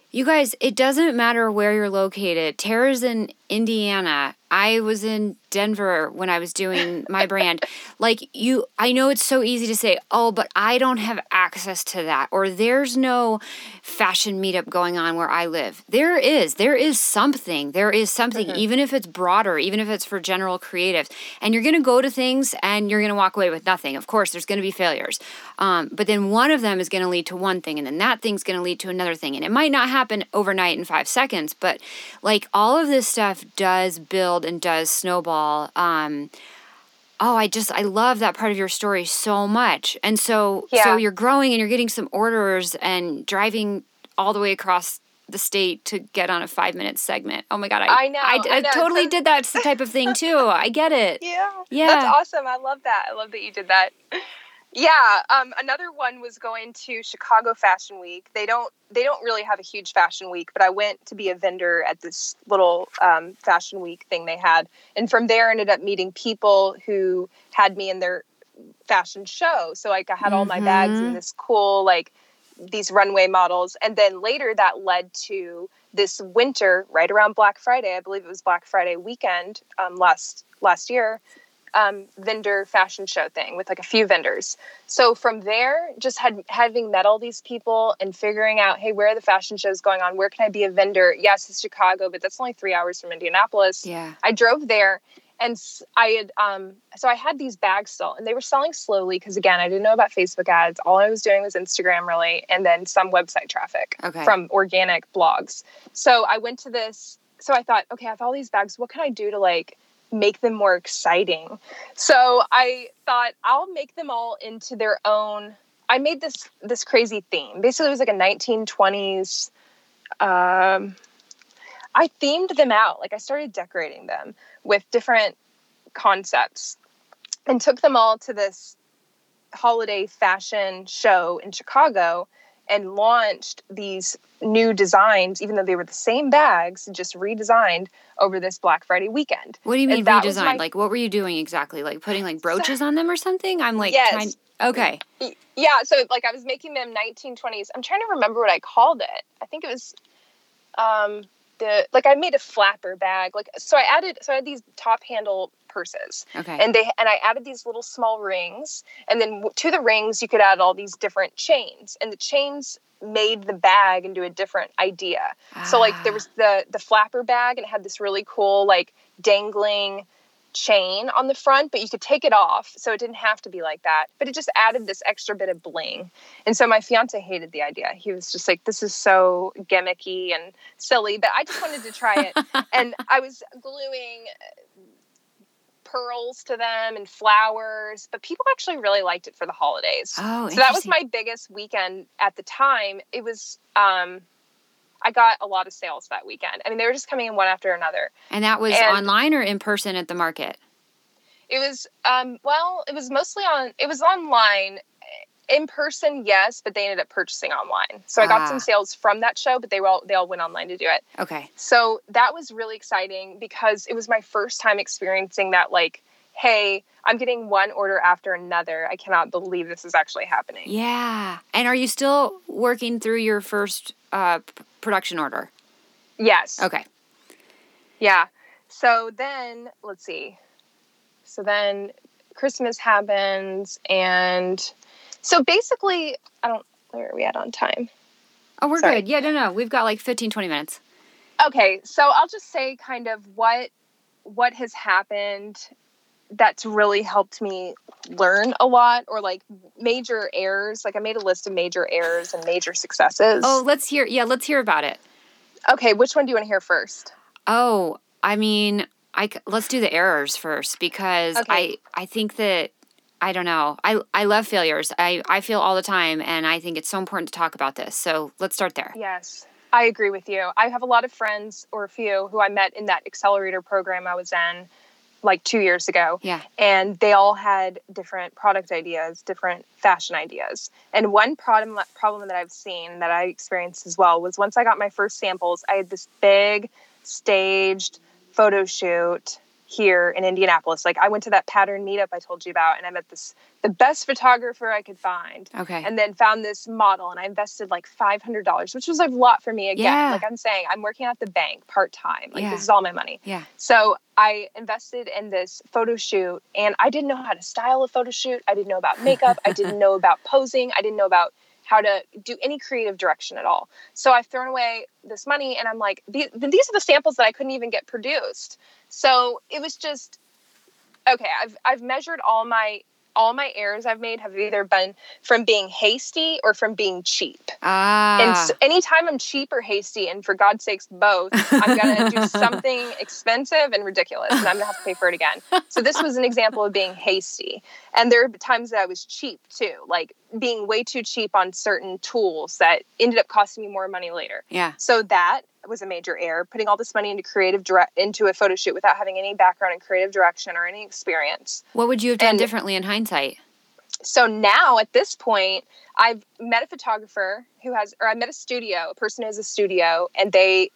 you guys, it doesn't matter where you're located. Tara's in Indiana. I was in Denver when I was doing my brand. [LAUGHS] Like you I know it's so easy to say, "Oh, but I don't have access to that." Or there's no fashion meetup going on where I live. There is. There is something. There is something even if it's broader, even if it's for general creatives. And you're going to go to things and you're going to walk away with nothing. Of course, there's going to be failures. Um, but then one of them is going to lead to one thing and then that thing's going to lead to another thing. And it might not happen overnight in 5 seconds, but like all of this stuff does build and does snowball. Um, oh, I just I love that part of your story so much. And so Yeah. so you're growing and you're getting some orders and driving all the way across the state to get on a five minute segment. Oh my god, I I know, I, I know. totally So- did that type of thing too. I get it. [LAUGHS] Yeah. Yeah. That's awesome. I love that. I love that you did that. Yeah, um, another one was going to Chicago Fashion Week. They don't they don't really have a huge fashion week, but I went to be a vendor at this little um, fashion week thing they had, and from there ended up meeting people who had me in their fashion show. So like I had all my bags in this cool like these runway models, and then later that led to this winter right around Black Friday. I believe it was Black Friday weekend um, last last year um, vendor fashion show thing with like a few vendors. So from there, just had having met all these people and figuring out, hey, where are the fashion shows going on? Where can I be a vendor? Yes, it's Chicago, but that's only three hours from Indianapolis. Yeah. I drove there and I had um so I had these bags still and they were selling slowly because again I didn't know about Facebook ads. All I was doing was Instagram really and then some website traffic Okay. from organic blogs. So I went to this so I thought, okay, I have all these bags. What can I do to like make them more exciting? So I thought I'll make them all into their own I made this this crazy theme. Basically it was like a 1920s um I themed them out. Like I started decorating them with different concepts and took them all to this holiday fashion show in Chicago and launched these new designs, even though they were the same bags, just redesigned over this Black Friday weekend. What do you mean was redesigned? my- Like what were you doing exactly? Like putting like brooches on them or something? I'm like Yes. trying Okay. Yeah, so like I was making them 1920s. I'm trying to remember what I called it. I think it was um the like I made a flapper bag. Like so I added so I had these top handle purses. Okay. And they and I added these little small rings, and then to the rings you could add all these different chains, and the chains made the bag into a different idea. So like there Ah. was the the flapper bag, and it had this really cool like dangling chain on the front, but you could take it off, so it didn't have to be like that. But it just added this extra bit of bling. And so my fiance hated the idea. He was just like, "This is so gimmicky and silly," but I just wanted to try it. [LAUGHS] and I was gluing pearls to them and flowers, but people actually really liked it for the holidays. Oh, so that was my biggest weekend at the time. It was um I got a lot of sales that weekend. I mean, they were just coming in one after another. And that was and- online or in person at the market? It was um well, it was mostly on it was online. In person, yes, but they ended up purchasing online. So I got Ah. some sales from that show, but they all they all went online to do it. Okay. So that was really exciting because it was my first time experiencing that like, hey, I'm getting one order after another. I cannot believe this is actually happening. Yeah. And are you still working through your first uh, p- production order? Yes. Okay. Yeah. So then let's see. So then Christmas happens and so basically I don't where are we at on time? Oh, we're Sorry. good. Yeah, no, no. We've got like 15, 20 minutes. Okay, so I'll just say kind of what what has happened that's really helped me learn a lot or like major errors. Like I made a list of major errors and major successes. Oh, let's hear. Yeah, let's hear about it. okay, which one do you want to hear first? Oh, I mean, I let's do the errors first because Okay. I I think that I don't know. I I love failures. I I feel all the time, and I think it's so important to talk about this. So let's start there. Yes. I agree with you. I have a lot of friends or a few who I met in that accelerator program I was in like 2 years ago. Yeah. and they all had different product ideas, different fashion ideas. And one problem problem that I've seen that I experienced as well was once I got my first samples, I had this big staged photo shoot here in Indianapolis. Like I went to that pattern meetup I told you about and I met this the best photographer I could find. Okay. And then found this model and I invested like $500, which was a lot for me again. Yeah. Like I'm saying, I'm working at the bank part-time. Like Yeah. this is all my money. yeah. So I invested in this photo shoot and I didn't know how to style a photo shoot. I didn't know about makeup. I didn't [LAUGHS] know about posing. I didn't know about how to do any creative direction at all. So I've thrown away this money and I'm like, these, these are the samples that I couldn't even get produced. So it was just, okay, I've, I've measured all my, all my errors I've made have either been from being hasty or from being cheap. Ah. And so anytime I'm cheap or hasty, and for God's sakes, both, I'm going to do [LAUGHS] something expensive and ridiculous, and I'm going to have to pay for it again. So this was an example of being hasty. And there are times that I was cheap too, like being way too cheap on certain tools that ended up costing me more money later. yeah. So that was a major error. Putting all this money into creative direct into a photo shoot without having any background in creative direction or any experience. What would you have done And- differently in hindsight? so now at this point i've met a photographer who has or i met a studio a person who has a studio and they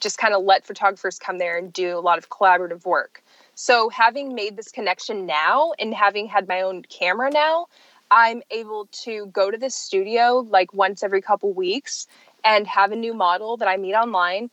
just kind of let photographers come there and do a lot of collaborative work so having made this connection now and having had my own camera now i'm able to go to this studio like once every couple weeks and have a new model that i meet online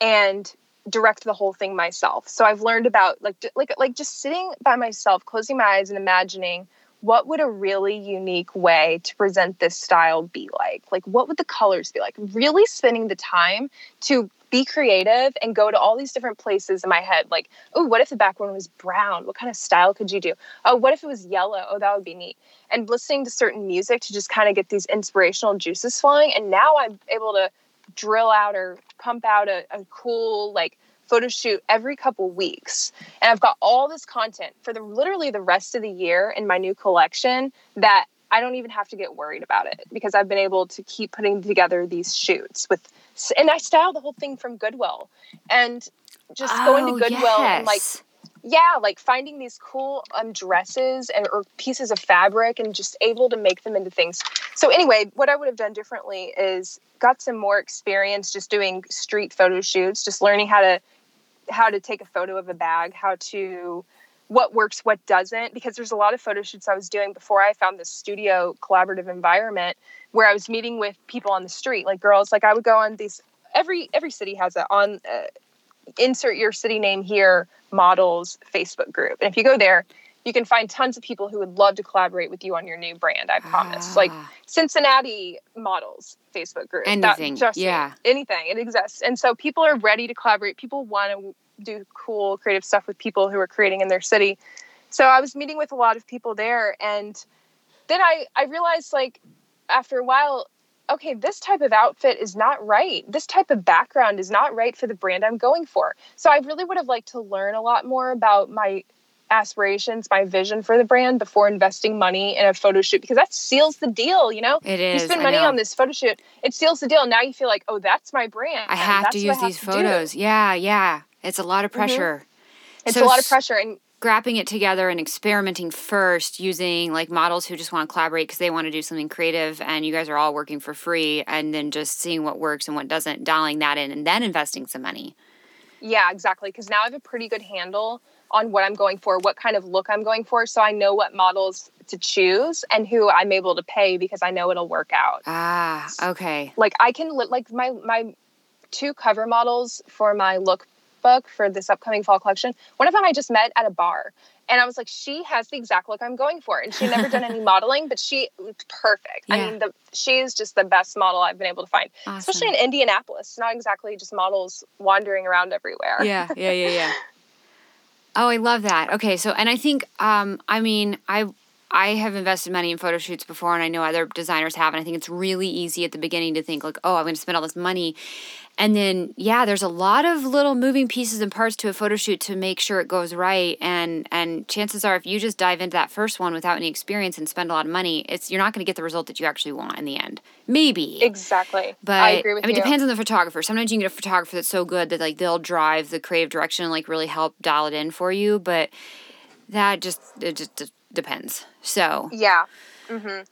and direct the whole thing myself so i've learned about like like like just sitting by myself closing my eyes and imagining what would a really unique way to present this style be like? Like, what would the colors be like? Really spending the time to be creative and go to all these different places in my head. Like, oh, what if the background was brown? What kind of style could you do? Oh, what if it was yellow? Oh, that would be neat. And listening to certain music to just kind of get these inspirational juices flowing. And now I'm able to drill out or pump out a, a cool, like, photo shoot every couple weeks and i've got all this content for the literally the rest of the year in my new collection that i don't even have to get worried about it because i've been able to keep putting together these shoots with and i style the whole thing from goodwill and just going to Oh, goodwill and like yeah like finding these cool um, dresses and or pieces of fabric and just able to make them into things. So anyway what i would have done differently is got some more experience just doing street photo shoots just learning how to how to take a photo of a bag how to what works what doesn't because there's a lot of photo shoots i was doing before i found this studio collaborative environment where i was meeting with people on the street like girls like i would go on these every every city has a on uh, insert your city name here models Facebook group. And if you go there, you can find tons of people who would love to collaborate with you on your new brand. I promise. Ah. Like Cincinnati models Facebook group. Anything. That, yeah. Anything. It exists. And so people are ready to collaborate. People want to do cool creative stuff with people who are creating in their city. So I was meeting with a lot of people there and then I I realized like after a while okay, this type of outfit is not right. This type of background is not right for the brand I'm going for. So I really would have liked to learn a lot more about my aspirations, my vision for the brand before investing money in a photo shoot because that seals the deal, you know? It is. You spend money on this photo shoot, it seals the deal. Now you feel like, oh, that's my brand. I have to use these photos. Yeah, yeah. It's a lot of mm-hmm. pressure. Mm-hmm. It's so a lot of pressure. And grabbing it together and experimenting first using like models who just want to collaborate because they want to do something creative and you guys are all working for free and then just seeing what works and what doesn't dialing that in and then investing some money yeah exactly because now i have a pretty good handle on what i'm going for what kind of look i'm going for so i know what models to choose and who i'm able to pay because i know it'll work out ah okay like i can like my my two cover models for my look book for this upcoming fall collection. One of them I just met at a bar. And I was like, she has the exact look I'm going for. And she never done any [LAUGHS] modeling, but she looked perfect. Yeah. I mean, the, she is just the best model I've been able to find, awesome. especially in Indianapolis. It's not exactly just models wandering around everywhere. Yeah, yeah, yeah, yeah. [LAUGHS] oh, I love that. Okay, so and I think, um, I mean, I I have invested money in photo shoots before, and I know other designers have, and I think it's really easy at the beginning to think like, oh, I'm going to spend all this money, and then yeah there's a lot of little moving pieces and parts to a photo shoot to make sure it goes right and and chances are if you just dive into that first one without any experience and spend a lot of money it's you're not going to get the result that you actually want in the end. Maybe. Exactly. But i agree with i mean it depends on the photographer. Sometimes you can get a photographer that's so good that like they'll drive the creative direction and like really help dial it in for you but that just it just depends so yeah mm-hmm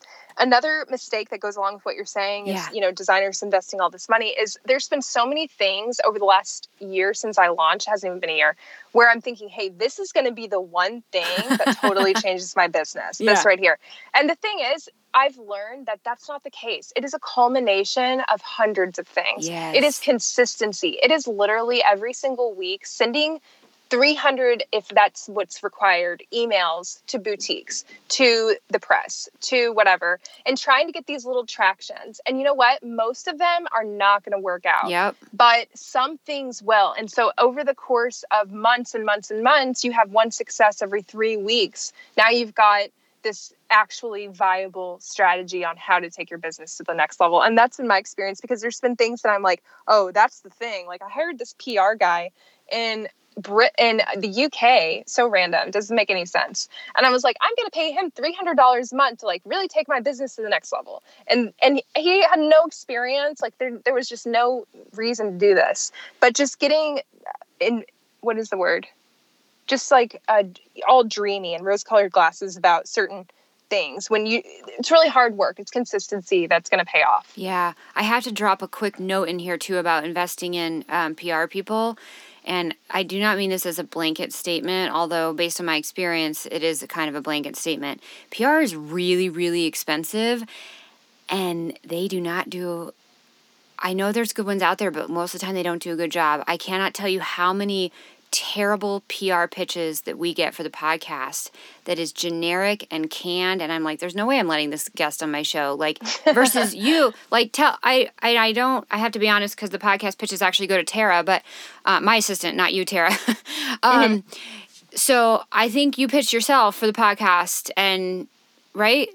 another mistake that goes along with what you're saying is you know designers investing all this money is there's been so many things over the last year since i launched hasn't even been a year where i'm thinking hey this is going to be the one thing that [LAUGHS] totally changes my business yeah. this right here and the thing is I've learned that that's not the case. It is a culmination of hundreds of things. Yes. It is consistency. It is literally every single week sending 300 if that's what's required emails to boutiques to the press to whatever and trying to get these little tractions. And you know what? Most of them are not going to work out. Yep. But some things will. And so over the course of months and months and months you have one success every 3 weeks. Now you've got this actually viable strategy on how to take your business to the next level. And that's in my experience because there's been things that I'm like, oh, that's the thing. Like I hired this PR guy and Brit in the UK, so random, doesn't make any sense. And I was like, I'm to pay him $300 a month to like really take my business to the next level. And and he had no experience, like there there was just no reason to do this. But just getting in what is the word? Just like uh, all dreamy and rose-colored glasses about certain things when you it's really hard work it's consistency that's going to pay off yeah i have to drop a quick note in here too about investing in um, pr people and I do not mean this as a blanket statement, although based on my experience, it is kind of a blanket statement. PR is really, really expensive, and they do not do. I know there's good ones out there, but most of the time they don't do a good job. I cannot tell you how many terrible PR pitches that we get for the podcast that is generic and canned and I'm like there's no way I'm letting this guest on my show. Like [LAUGHS] versus you like tell I, I I don't I have to be honest cuz the podcast pitches actually go to Tara but uh, my assistant not you Tara. [LAUGHS] Um mm-hmm. so I think you pitched yourself for the podcast and right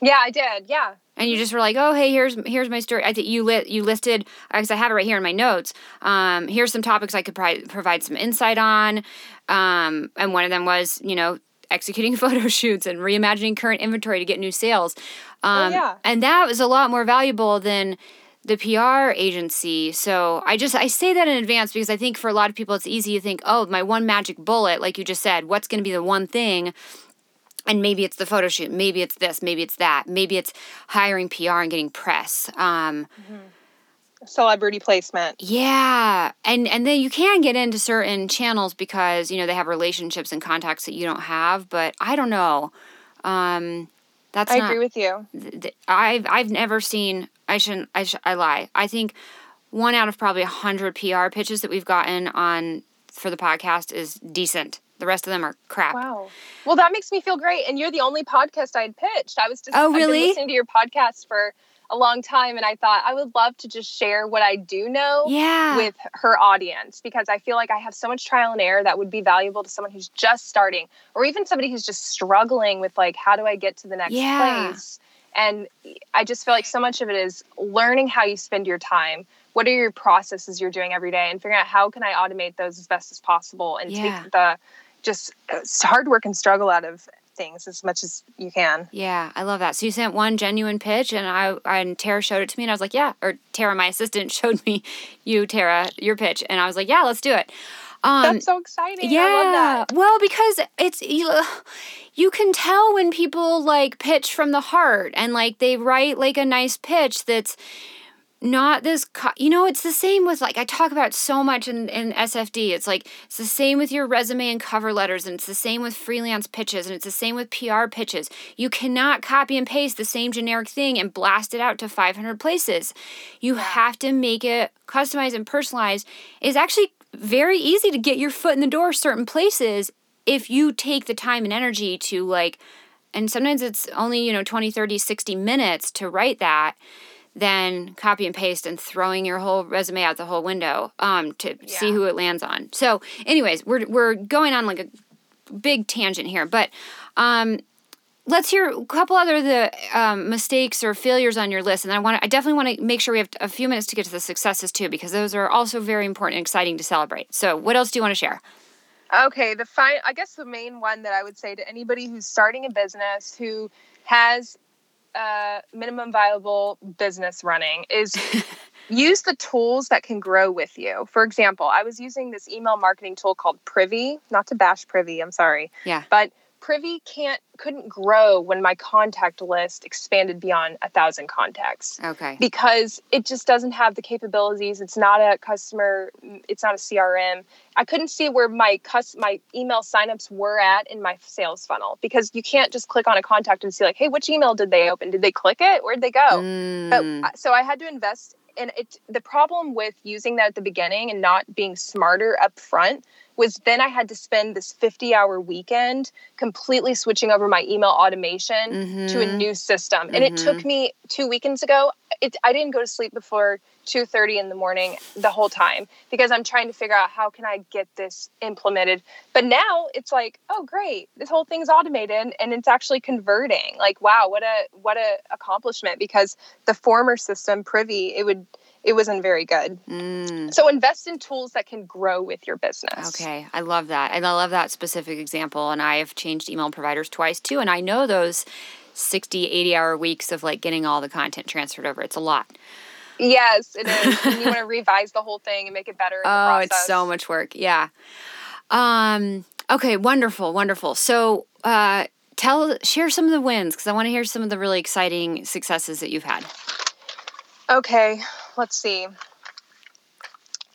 yeah I did yeah and you just were like, "Oh, hey, here's here's my story." I think you lit you listed because I have it right here in my notes. Um, here's some topics I could pri- provide some insight on, um, and one of them was you know executing [LAUGHS] photo shoots and reimagining current inventory to get new sales. Oh, um, oh, yeah. And that was a lot more valuable than the PR agency. So I just I say that in advance because I think for a lot of people it's easy to think, oh, my one magic bullet, like you just said, what's going to be the one thing and maybe it's the photo shoot maybe it's this maybe it's that maybe it's hiring pr and getting press um, mm-hmm. celebrity placement yeah and and then you can get into certain channels because you know they have relationships and contacts that you don't have but i don't know um, that's i not, agree with you th- th- i've i've never seen i shouldn't i sh- i lie i think one out of probably 100 PR pitches that we've gotten on for the podcast is decent. The rest of them are crap. Wow. Well, that makes me feel great. And you're the only podcast I had pitched. I was just Oh, I've been really? listening to your podcast for a long time, and I thought I would love to just share what I do know Yeah. with her audience because I feel like I have so much trial and error that would be valuable to someone who's just starting, or even somebody who's just struggling with like, how do I get to the next Yeah. place? And I just feel like so much of it is learning how you spend your time. What are your processes you're doing every day, and figuring out how can I automate those as best as possible and Yeah. take the just uh, hard work and struggle out of things as much as you can. Yeah, I love that. So you sent one genuine pitch, and I and Tara showed it to me, and I was like, yeah. Or Tara, my assistant, [LAUGHS] showed me you, Tara, your pitch, and I was like, yeah, let's do it. Um, That's so exciting. yeah. I love that. Well, because it's you, you can tell when people like pitch from the heart, and like they write like a nice pitch that's not this co- you know it's the same with like i talk about so much in, in sfd it's like it's the same with your resume and cover letters and it's the same with freelance pitches and it's the same with pr pitches. You cannot copy and paste the same generic thing and blast it out to 500 places. You have to make it customized and personalized. It's actually very easy to get your foot in the door certain places if you take the time and energy to like and sometimes it's only you know 20 30 60 minutes to write that than copy and paste and throwing your whole resume out the whole window um, to see who it lands on. So, anyways, we're we're going on like a big tangent here, but um, let's hear a couple other the um, mistakes or failures on your list, and I want I definitely want to make sure we have a few minutes to get to the successes too, because those are also very important and exciting to celebrate. So, what else do you want to share? Okay, the fine. I guess the main one that I would say to anybody who's starting a business who has a minimum viable business running is [LAUGHS] use the tools that can grow with you. For example, I was using this email marketing tool called Privy, not to bash Privy, I'm sorry. Yeah. But Privy can't couldn't grow when my contact list expanded beyond a thousand contacts Okay. because it just doesn't have the capabilities. It's not a customer. It's not a CRM. I couldn't see where my cus- my email signups were at in my sales funnel because you can't just click on a contact and see like, hey, which email did they open? Did they click it? Where'd they go? Mm, But so I had to invest. And it the problem with using that at the beginning and not being smarter up front was then I had to spend this 50 hour weekend completely switching over my email automation to a mhm. new system. And it took me two weekends ago. It, I didn't go to sleep before 2.30 in the morning the whole time because I'm trying to figure out how can I get this implemented. But now it's like, oh great, this whole thing's automated and it's actually converting. Like, wow, what a what a accomplishment because the former system, Privy, it would it wasn't very good. Mm. So invest in tools that can grow with your business. Okay, I love that. And I love that specific example. And I have changed email providers twice too. And I know those 60, 80 hour weeks of like getting all the content transferred over. It's a lot. Yes, it is. [LAUGHS] and you want to revise the whole thing and make it better. in the Oh, it's so much work. Yeah. Um, okay, wonderful, wonderful. So uh tell share some of the wins because I want to hear some of the really exciting successes that you've had. Okay, let's see.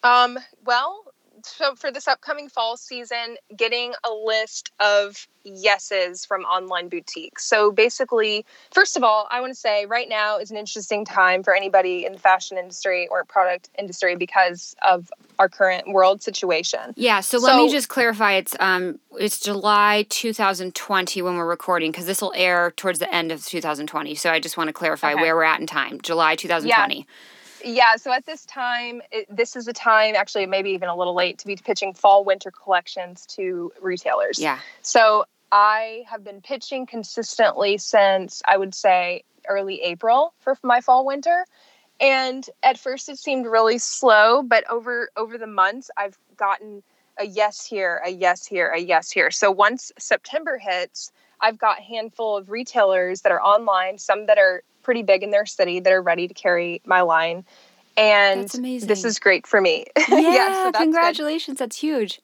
Um, well, so for this upcoming fall season, getting a list of yeses from online boutiques. So basically, first of all, I want to say right now is an interesting time for anybody in the fashion industry or product industry because of our current world situation. Yeah, so, let me just clarify. It's um it's July 2020 when we're recording because this will air towards the end of 2020. So I just want to clarify Okay. where we're at in time. July 2020. Yeah, so at this time, it, this is a time, actually, maybe even a little late, to be pitching fall winter collections to retailers. Yeah. So I have been pitching consistently since I would say early April for my fall winter. And at first it seemed really slow, but over over the months I've gotten a yes here, a yes here, a yes here. So once September hits, I've got a handful of retailers that are online, some that are pretty big in their city that are ready to carry my line. And this is great for me. [LAUGHS] Yeah, so that's good congratulations. That's huge.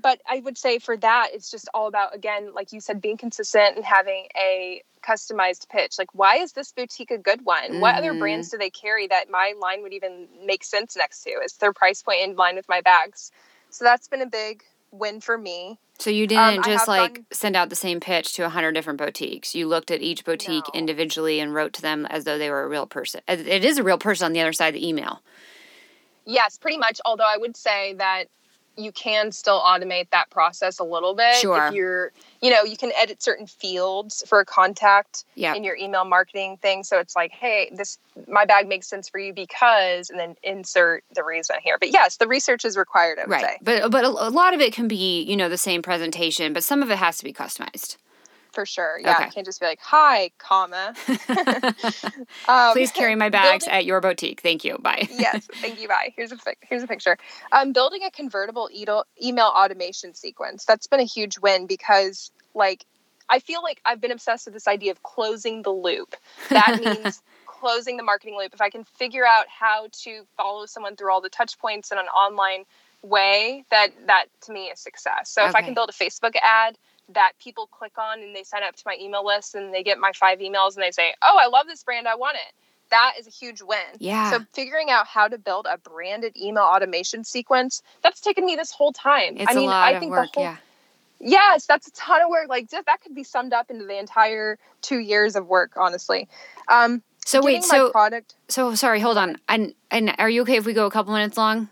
but I would say for that, it's just all about again, like you said, being consistent and having a customized pitch. Like, why is this boutique a good one? What other Mhm. brands do they carry that my line would even make sense next to? Is their price point in line with my bags? So that's been a big win for me. So you Um, didn't I just like gone- send out the same pitch to a hundred different boutiques. You looked at each boutique No. individually and wrote to them as though they were a real person. It is a real person on the other side of the email. Yes, pretty much. Although I would say that you can still automate that process a little bit. Sure. If you're, you know, you can edit certain fields for a contact Yeah. in your email marketing thing. So it's like, hey, this my bag makes sense for you because, and then insert the reason here. But yes, the research is required. I would Right. say But but a, a lot of it can be, you know, the same presentation, but some of it has to be customized. For sure. Yeah, Okay. you can't just be like, hi, comma. [LAUGHS] [LAUGHS] um, Please carry my [LAUGHS] bags building- at your boutique. Thank you. Bye. yes, thank you. Bye. Here's a here's a picture. Um, building a convertible email email automation sequence. That's been a huge win because, like, I feel like I've been obsessed with this idea of closing the loop. That means closing the marketing loop. If I can figure out how to follow someone through all the touch points in an online way, that that to me is success. So if I can build a Facebook ad that people click on and they sign up to my email list and they get my five emails and they say, "Oh, I love this brand. I want it." That is a huge win. Yeah. So figuring out how to build a branded email automation sequence, that's taken me this whole time. It's I mean, a lot I of think work. the whole yeah. Yes, that's a ton of work. Like just, that could be summed up into the entire 2 years of work, honestly. Um So wait, so product so sorry, hold on. And and are you okay if we go a couple minutes long?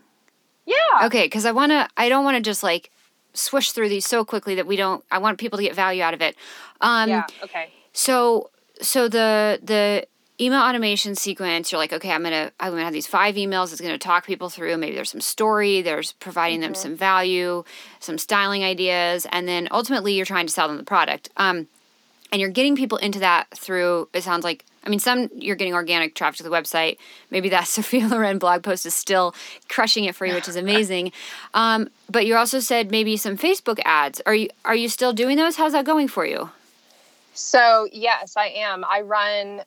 Yeah. Okay, because I wanna I don't wanna just like swish through these so quickly that we don't I want people to get value out of it. Um yeah, okay. so so the the email automation sequence you're like okay i'm gonna i'm gonna have these five emails it's gonna talk people through maybe there's some story there's providing them some value some styling ideas and then ultimately you're trying to sell them the product um, and you're getting people into that through it sounds like i mean some you're getting organic traffic to the website maybe that [LAUGHS] sophia loren blog post is still crushing it for you which is [LAUGHS] amazing um, but you also said maybe some facebook ads are you are you still doing those how's that going for you So, yes, I am. I run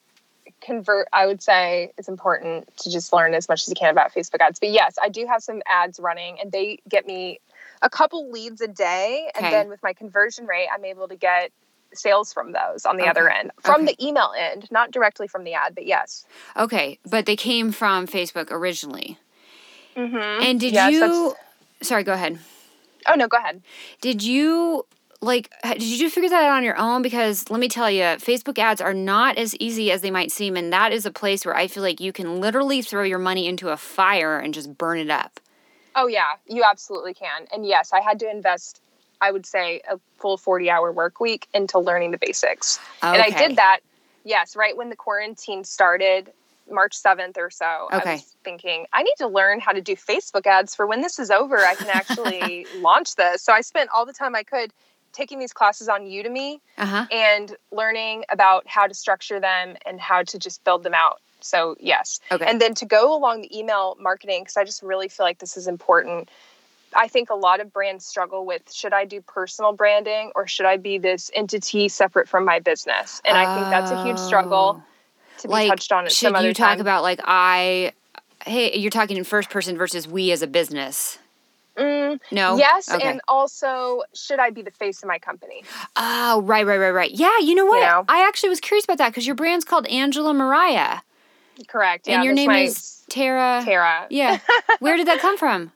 convert I would say it's important to just learn as much as you can about Facebook ads. But yes, I do have some ads running and they get me a couple leads a day Okay. and then with my conversion rate I'm able to get sales from those on the other end from Okay. the email end, not directly from the ad, but yes. Okay, but they came from Facebook originally. Mhm. And did Yes, you? that's- Sorry, go ahead. Oh no, go ahead. Did you like? Did you figure that out on your own? Because let me tell you, Facebook ads are not as easy as they might seem, and that is a place where I feel like you can literally throw your money into a fire and just burn it up. Oh yeah, you absolutely can. And yes, I had to invest I would say a full 40 hour work week into learning the basics. And I did that yes, right when the quarantine started March 7th or so. Okay. I was thinking I need to learn how to do Facebook ads for when this is over I can actually [LAUGHS] launch this. So I spent all the time I could taking these classes on Udemy Uh huh. and learning about how to structure them and how to just build them out. So, yes. Okay. And then to go along the email marketing, because I just really feel like this is important. I think a lot of brands struggle with should I do personal branding or should I be this entity separate from my business? And I think that's a huge struggle to be Oh. like, touched on at should some other you talk about like I? Hey, you're talking in first person versus we as a business. Mm, No. yes, Okay. and also should I be the face of my company? Oh, right, right, right, right. Yeah, you know what? know? I actually was curious about that because your brand's called Angela Mariah. Correct. and yeah, your name is Tara. Tara. Yeah. Where did that come from? [LAUGHS]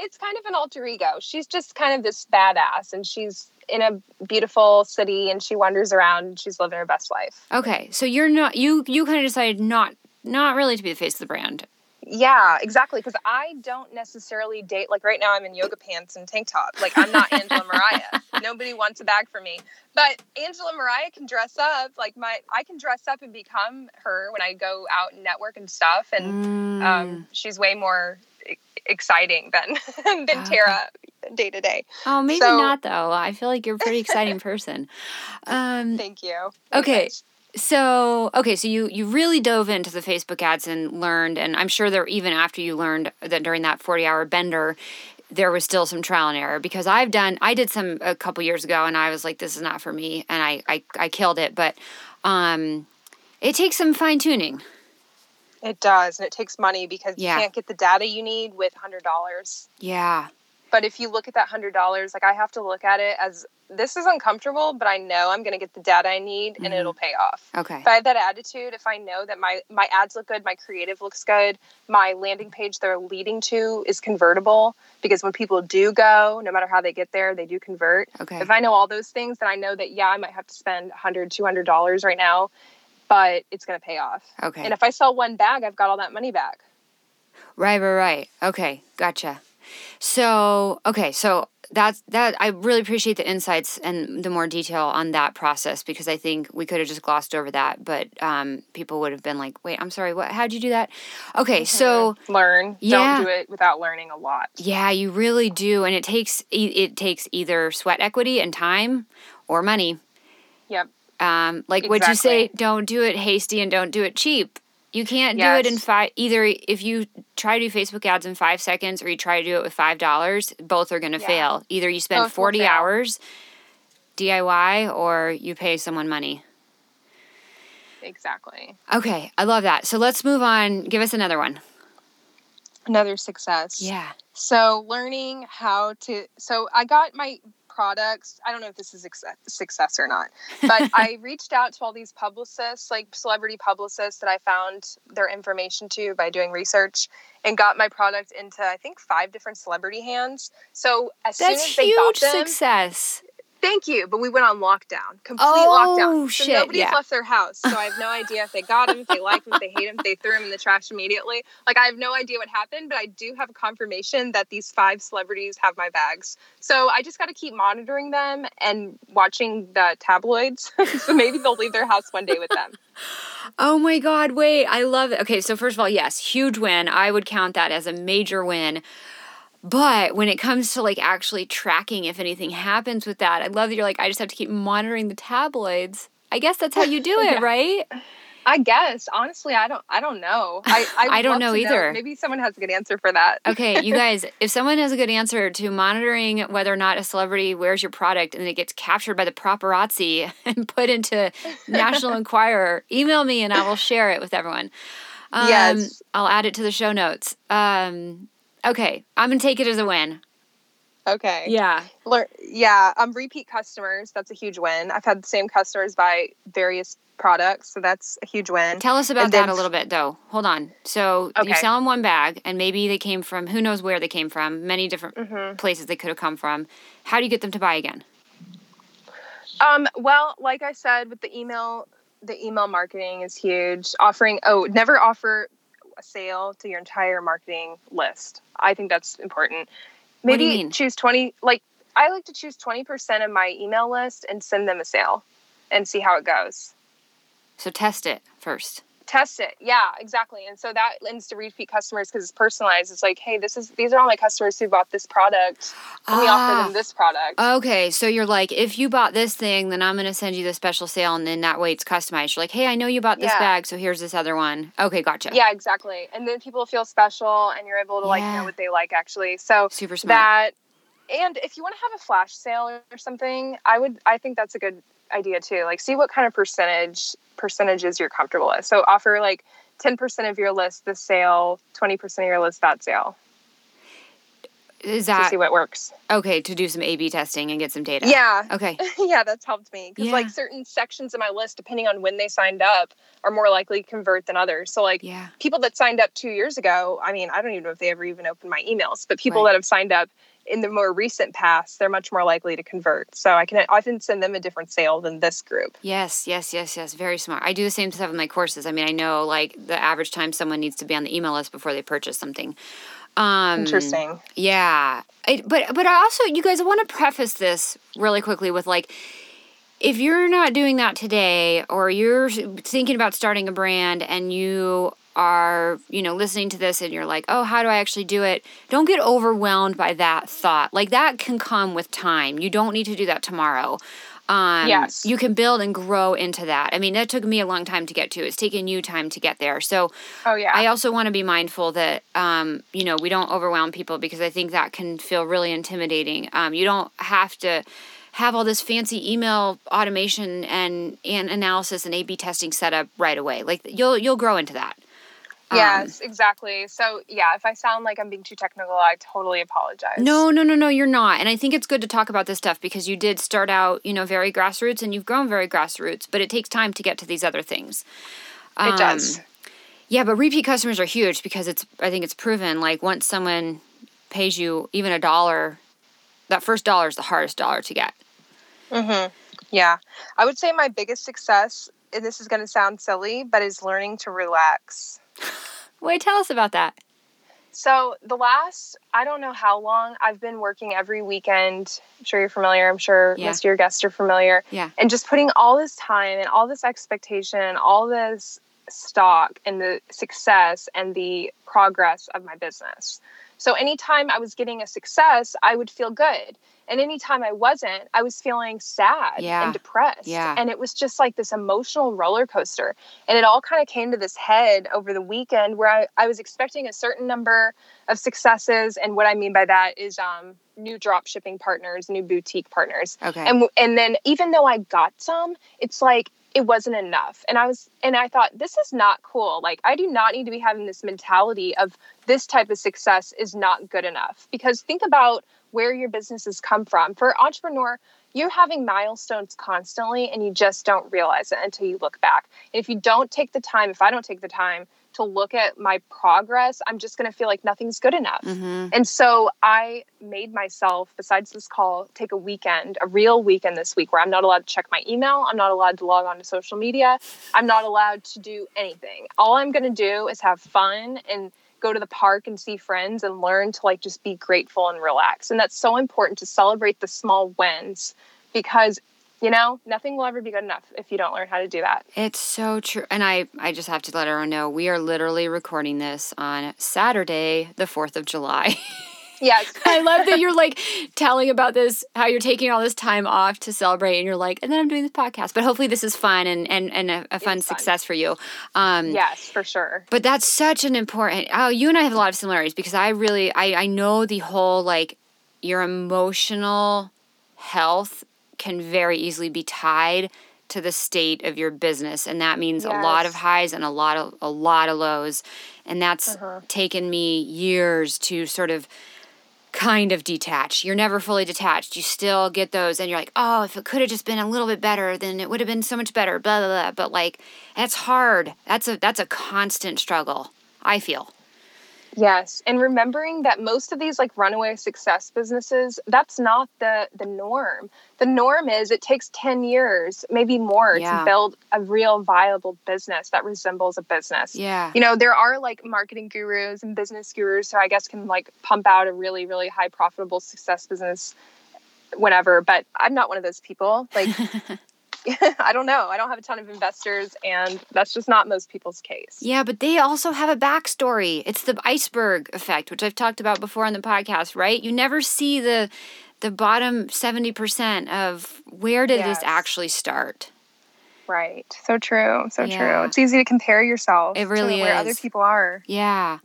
it's kind of an alter ego. She's just kind of this badass, and she's in a beautiful city, and she wanders around, and she's living her best life. Okay, so you're not you you kind of decided not not really to be the face of the brand. Yeah, exactly. Because I don't necessarily date like right now. I'm in yoga pants and tank top. Like I'm not Angela Mariah. [LAUGHS] Nobody wants a bag for me. But Angela Mariah can dress up. Like my, I can dress up and become her when I go out and network and stuff. And Mm. um, she's way more exciting than [LAUGHS] than. Tara day to day. oh, maybe so- not though. I feel like you're a pretty exciting [LAUGHS] person. Um, Thank you. Okay. Thanks. so okay, so you you really dove into the Facebook ads and learned, and I'm sure there even after you learned that during that 40 hour bender. There was still some trial and error because I've done I did some a couple years ago and I was like this is not for me and I I, I killed it but um it takes some fine tuning It does, and it takes money because Yeah. you can't get the data you need with hundred dollars. yeah But if you look at that hundred dollars, like I have to look at it as this is uncomfortable, but I know I'm going to get the data I need, and Mhm. it'll pay off. okay If I have that attitude, if I know that my my ads look good, my creative looks good, my landing page they're leading to is convertible, because when people do go, no matter how they get there, they do convert. okay If I know all those things, then I know that yeah, I might have to spend 100 200 dollars right now, but it's going to pay off. okay And if I sell one bag, I've got all that money back. Right, right, right. Okay, gotcha. So, okay, so that's that. I really appreciate the insights and the more detail on that process because I think we could have just glossed over that, but um, people would have been like, "Wait, I'm sorry, what? How'd you do that?" Okay, so Learn. Yeah. Don't do it without learning a lot. yeah, you really do, and it takes it takes either sweat equity and time or money. Yep. Um, like what you say, don't do it hasty and don't do it cheap. You can't do it in five. Either if you try to do Facebook ads in five seconds or you try to do it with five dollars, both are going to Yeah. fail. Either you spend Both forty hours DIY or you pay someone money. Exactly. Okay, I love that. So let's move on. Give us another one. Another success. Yeah. So learning how to so I got my products. I don't know if this is success, success or not, but [LAUGHS] I reached out to all these publicists, like celebrity publicists that I found their information to by doing research and got my product into I think five different celebrity hands. So as soon as they got huge them, success. Thank you, but we went on lockdown, complete Oh, lockdown. So shit, nobody's yeah. left their house. So I have no [LAUGHS] idea if they got him, if they like him, if they hate him, if they threw him in the trash immediately. Like I have no idea what happened, but I do have a confirmation that these five celebrities have my bags. So I just got to keep monitoring them and watching the tabloids. [LAUGHS] so maybe they'll leave their house one day with them. [LAUGHS] Oh my God, wait, I love it. Okay, so first of all, yes, huge win. I would count that as a major win. But when it comes to like actually tracking if anything happens with that, I love that you're like, I just have to keep monitoring the tabloids. I guess that's how you do [LAUGHS] it, Yeah. right? I guess honestly, I don't. I don't know. I I, [LAUGHS] I don't know either. Maybe someone has a good answer for that. Okay, you [LAUGHS] guys, if someone has a good answer to monitoring whether or not a celebrity wears your product and it gets captured by the paparazzi and put into National Enquirer, email me and I will share it with everyone. Um, Yes. I'll add it to the show notes. Um, okay, I'm going to take it as a win. Okay. Yeah. Lear- yeah, um, repeat customers. That's a huge win. I've had the same customers buy various products, so that's a huge win. Tell us about And that then- a little bit, though. Hold on. So you sell them one bag, and maybe they came from who knows where they came from, many different Mhm. places they could have come from. How do you get them to buy again? Um, well, like I said, with the email, the email marketing is huge. Offering, oh, never offer a sale to your entire marketing list. I think that's important. What do Maybe you mean? choose 20, like, I like to choose 20% of my email list and send them a sale and see how it goes. So test it first. Test it yeah exactly and so that lends to repeat customers because it's personalized it's like hey this is these are all my customers who bought this product let me offer Ah. them this product Okay, so you're like, if you bought this thing, then I'm gonna send you the special sale, and then that way it's customized. You're like, hey, I know you bought this Yeah. bag, so here's this other one. Okay, gotcha. yeah exactly and then people feel special and you're able to like Yeah. know what they like actually so super smart. that and if you want to have a flash sale or something i would i think that's a good idea too like see what kind of percentage percentages you're comfortable with so offer like 10% of your list this sale 20% of your list that sale Is to that see what works okay to do some A/B testing and get some data? yeah Okay. [LAUGHS] yeah, that's helped me because Yeah. like certain sections of my list, depending on when they signed up, are more likely to convert than others. So like Yeah. people that signed up two years ago, I mean, I don't even know if they ever even opened my emails, but people Right. that have signed up in the more recent past, they're much more likely to convert. So I can often send them a different sale than this group. Yes, yes, yes, yes. Very smart. I do the same stuff in my courses. I mean, I know like the average time someone needs to be on the email list before they purchase something. Um, Interesting. Yeah, I, but but I also you guys I want to preface this really quickly with like if you're not doing that today or you're thinking about starting a brand and you are you know listening to this and you're like oh how do i actually do it don't get overwhelmed by that thought like that can come with time you don't need to do that tomorrow um, Yes. you can build and grow into that i mean that took me a long time to get to it's taken you time to get there so Oh yeah. I also want to be mindful that um, you know we don't overwhelm people because I think that can feel really intimidating. Um, you don't have to have all this fancy email automation and, and analysis and A/B testing set up right away. Like you'll you'll grow into that. Um, yes, exactly. So yeah, if I sound like I'm being too technical, I totally apologize. No, no, no, no, you're not. And I think it's good to talk about this stuff because you did start out, you know, very grassroots and you've grown very grassroots, but it takes time to get to these other things. it does. Um, Yeah, but repeat customers are huge because it's I think it's proven like once someone pays you even a dollar, that first dollar is the hardest dollar to get. hmm Yeah. I would say my biggest success, and this is going to sound silly, but is learning to relax. [LAUGHS] Wait, tell us about that. So the last, I don't know how long, I've been working every weekend. I'm sure you're familiar. I'm sure Yeah. most of your guests are familiar. Yeah. And just putting all this time and all this expectation and all this stock and the success and the progress of my business. So anytime I was getting a success, I would feel good. And anytime I wasn't, I was feeling sad Yeah. and depressed. Yeah. And it was just like this emotional roller coaster. And it all kind of came to this head over the weekend where I, I was expecting a certain number of successes. And what I mean by that is um, new drop shipping partners, new boutique partners. Okay. And and then even though I got some, it's like it wasn't enough. And I was and I thought this is not cool. Like I do not need to be having this mentality of this type of success is not good enough because think about where your businesses come from. For entrepreneur, you're having milestones constantly and you just don't realize it until you look back. And if you don't take the time, if I don't take the time to look at my progress, I'm just going to feel like nothing's good enough. mm-hmm. And so I made myself, besides this call, take a weekend, a real weekend this week where I'm not allowed to check my email. I'm not allowed to log on to social media. I'm not allowed to do anything. All I'm going to do is have fun and go to the park and see friends and learn to like just be grateful and relax. And that's so important to celebrate the small wins because, you know, nothing will ever be good enough if you don't learn how to do that. It's so true. And I, I just have to let everyone know we are literally recording this on Saturday, the 4th of July. [LAUGHS] Yes. I love that you're like telling about this, how you're taking all this time off to celebrate, and you're like, and then I'm doing this podcast. But hopefully, this is fun and and, and a, a fun It's fun. success for you. Um, yes, for sure. But that's such an important. Oh, you and I have a lot of similarities because I really, I, I know the whole like your emotional health can very easily be tied to the state of your business, and that means a lot of highs and a lot of a lot of lows, and that's Uh-huh. taken me years to sort of kind of detach. You're never fully detached. You still get those, and you're like, oh, if it could have just been a little bit better, then it would have been so much better. Blah blah blah. But like, that's hard. That's a that's a constant struggle. I feel. Yes, and remembering that most of these like runaway success businesses, that's not the the norm. The norm is it takes 10 years, maybe more Yeah. to build a real viable business that resembles a business. Yeah. You know, there are like marketing gurus and business gurus who I guess can like pump out a really really high profitable success business whenever, but I'm not one of those people. Like [LAUGHS] [LAUGHS] I don't know. I don't have a ton of investors and that's just not most people's case. Yeah, but they also have a backstory. It's the iceberg effect, which I've talked about before on the podcast, right? You never see the the bottom 70% of where did this actually start? Right. So true. So Yeah. true. It's easy to compare yourself It really to where is. other people are. Yeah.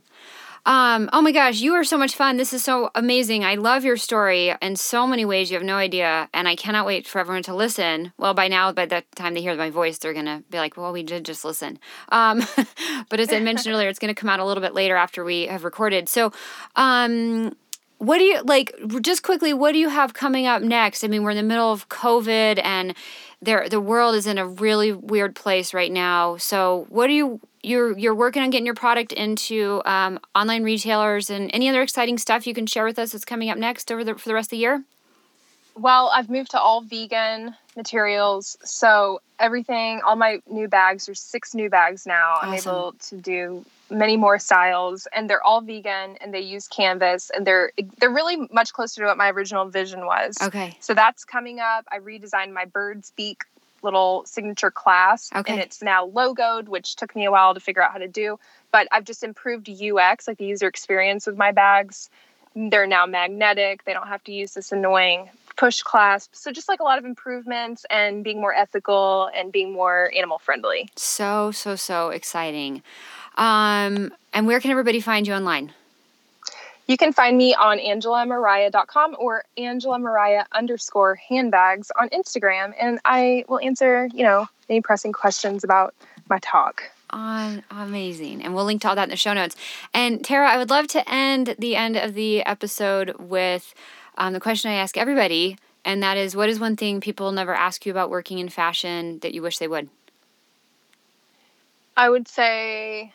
Um, oh my gosh, you are so much fun. This is so amazing. I love your story in so many ways. You have no idea. And I cannot wait for everyone to listen. Well, by now, by the time they hear my voice, they're going to be like, well, we did just listen. Um, [LAUGHS] but as I mentioned earlier, it's going to come out a little bit later after we have recorded. So, um, what do you like just quickly what do you have coming up next i mean we're in the middle of covid and there the world is in a really weird place right now so what do you you're you're working on getting your product into um, online retailers and any other exciting stuff you can share with us that's coming up next over the for the rest of the year Well, I've moved to all vegan materials. So everything, all my new bags, there's six new bags now. I'm able to do many more styles and they're all vegan and they use canvas and they're they're really much closer to what my original vision was. okay So that's coming up. I redesigned my bird's beak little signature class Okay. and it's now logoed, which took me a while to figure out how to do. But I've just improved UX, like the user experience with my bags. They're now magnetic. They don't have to use this annoying push clasp. So just like a lot of improvements and being more ethical and being more animal friendly. so so so exciting um and where can everybody find you online You can find me on angelamariah.com or Angela Mariah underscore handbags on Instagram. And I will answer, you know, any pressing questions about my talk. on amazing and we'll link to all that in the show notes and tara i would love to end the end of the episode with um, the question i ask everybody and that is what is one thing people never ask you about working in fashion that you wish they would I would say,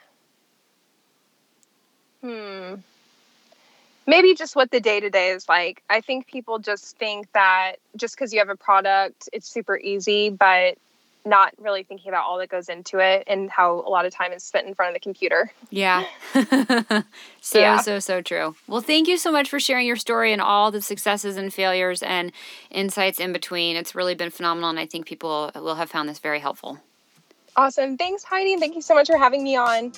hmm, maybe just what the day to day is like. I think people just think that just because you have a product, it's super easy, but not really thinking about all that goes into it and how a lot of time is spent in front of the computer. Yeah. [LAUGHS] so, yeah. so, so true. Well, thank you so much for sharing your story and all the successes and failures and insights in between. It's really been phenomenal, and I think people will have found this very helpful. Awesome. Thanks, Heidi. Thank you so much for having me on.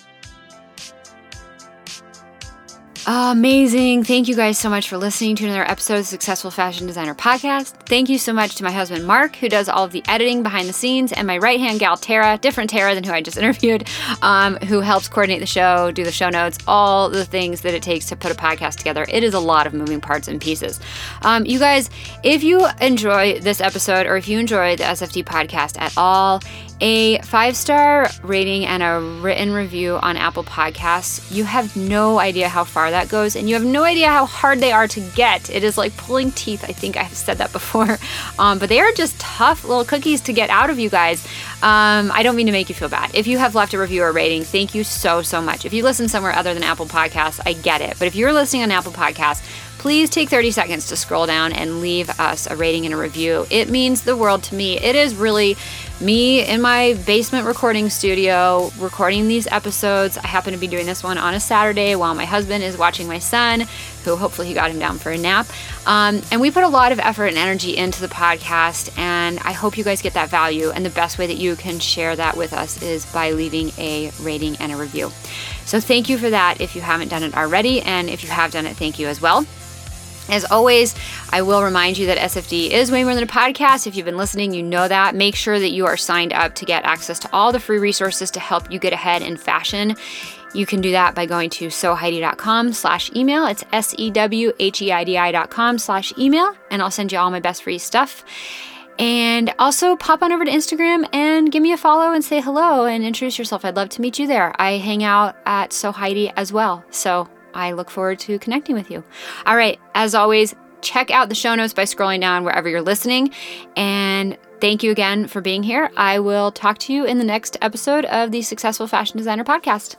Amazing. Thank you guys so much for listening to another episode of Successful Fashion Designer Podcast. Thank you so much to my husband, Mark, who does all of the editing behind the scenes, and my right hand gal, Tara, different Tara than who I just [LAUGHS] interviewed, um, who helps coordinate the show, do the show notes, all the things that it takes to put a podcast together. It is a lot of moving parts and pieces. Um, you guys, if you enjoy this episode or if you enjoy the SFD podcast at all, a five star rating and a written review on Apple Podcasts, you have no idea how far that goes, and you have no idea how hard they are to get. It is like pulling teeth. I think I've said that before, [LAUGHS] um, but they are just tough little cookies to get out of you guys. Um, I don't mean to make you feel bad. If you have left a review or rating, thank you so, so much. If you listen somewhere other than Apple Podcasts, I get it. But if you're listening on Apple Podcasts, please take 30 seconds to scroll down and leave us a rating and a review. It means the world to me. It is really me in my basement recording studio recording these episodes. I happen to be doing this one on a Saturday while my husband is watching my son, who hopefully he got him down for a nap. Um, and we put a lot of effort and energy into the podcast, and I hope you guys get that value. And the best way that you can share that with us is by leaving a rating and a review. So thank you for that if you haven't done it already, and if you have done it, thank you as well. As always, I will remind you that SFD is way more than a podcast. If you've been listening, you know that. Make sure that you are signed up to get access to all the free resources to help you get ahead in fashion. You can do that by going to sewheidi.com slash email. It's S-E-W-H-E-I-D-I dot com slash email, and I'll send you all my best free stuff. And also pop on over to Instagram and give me a follow and say hello and introduce yourself. I'd love to meet you there. I hang out at Sew Heidi as well. So I look forward to connecting with you. All right, as always, check out the show notes by scrolling down wherever you're listening. And thank you again for being here. I will talk to you in the next episode of the Successful Fashion Designer Podcast.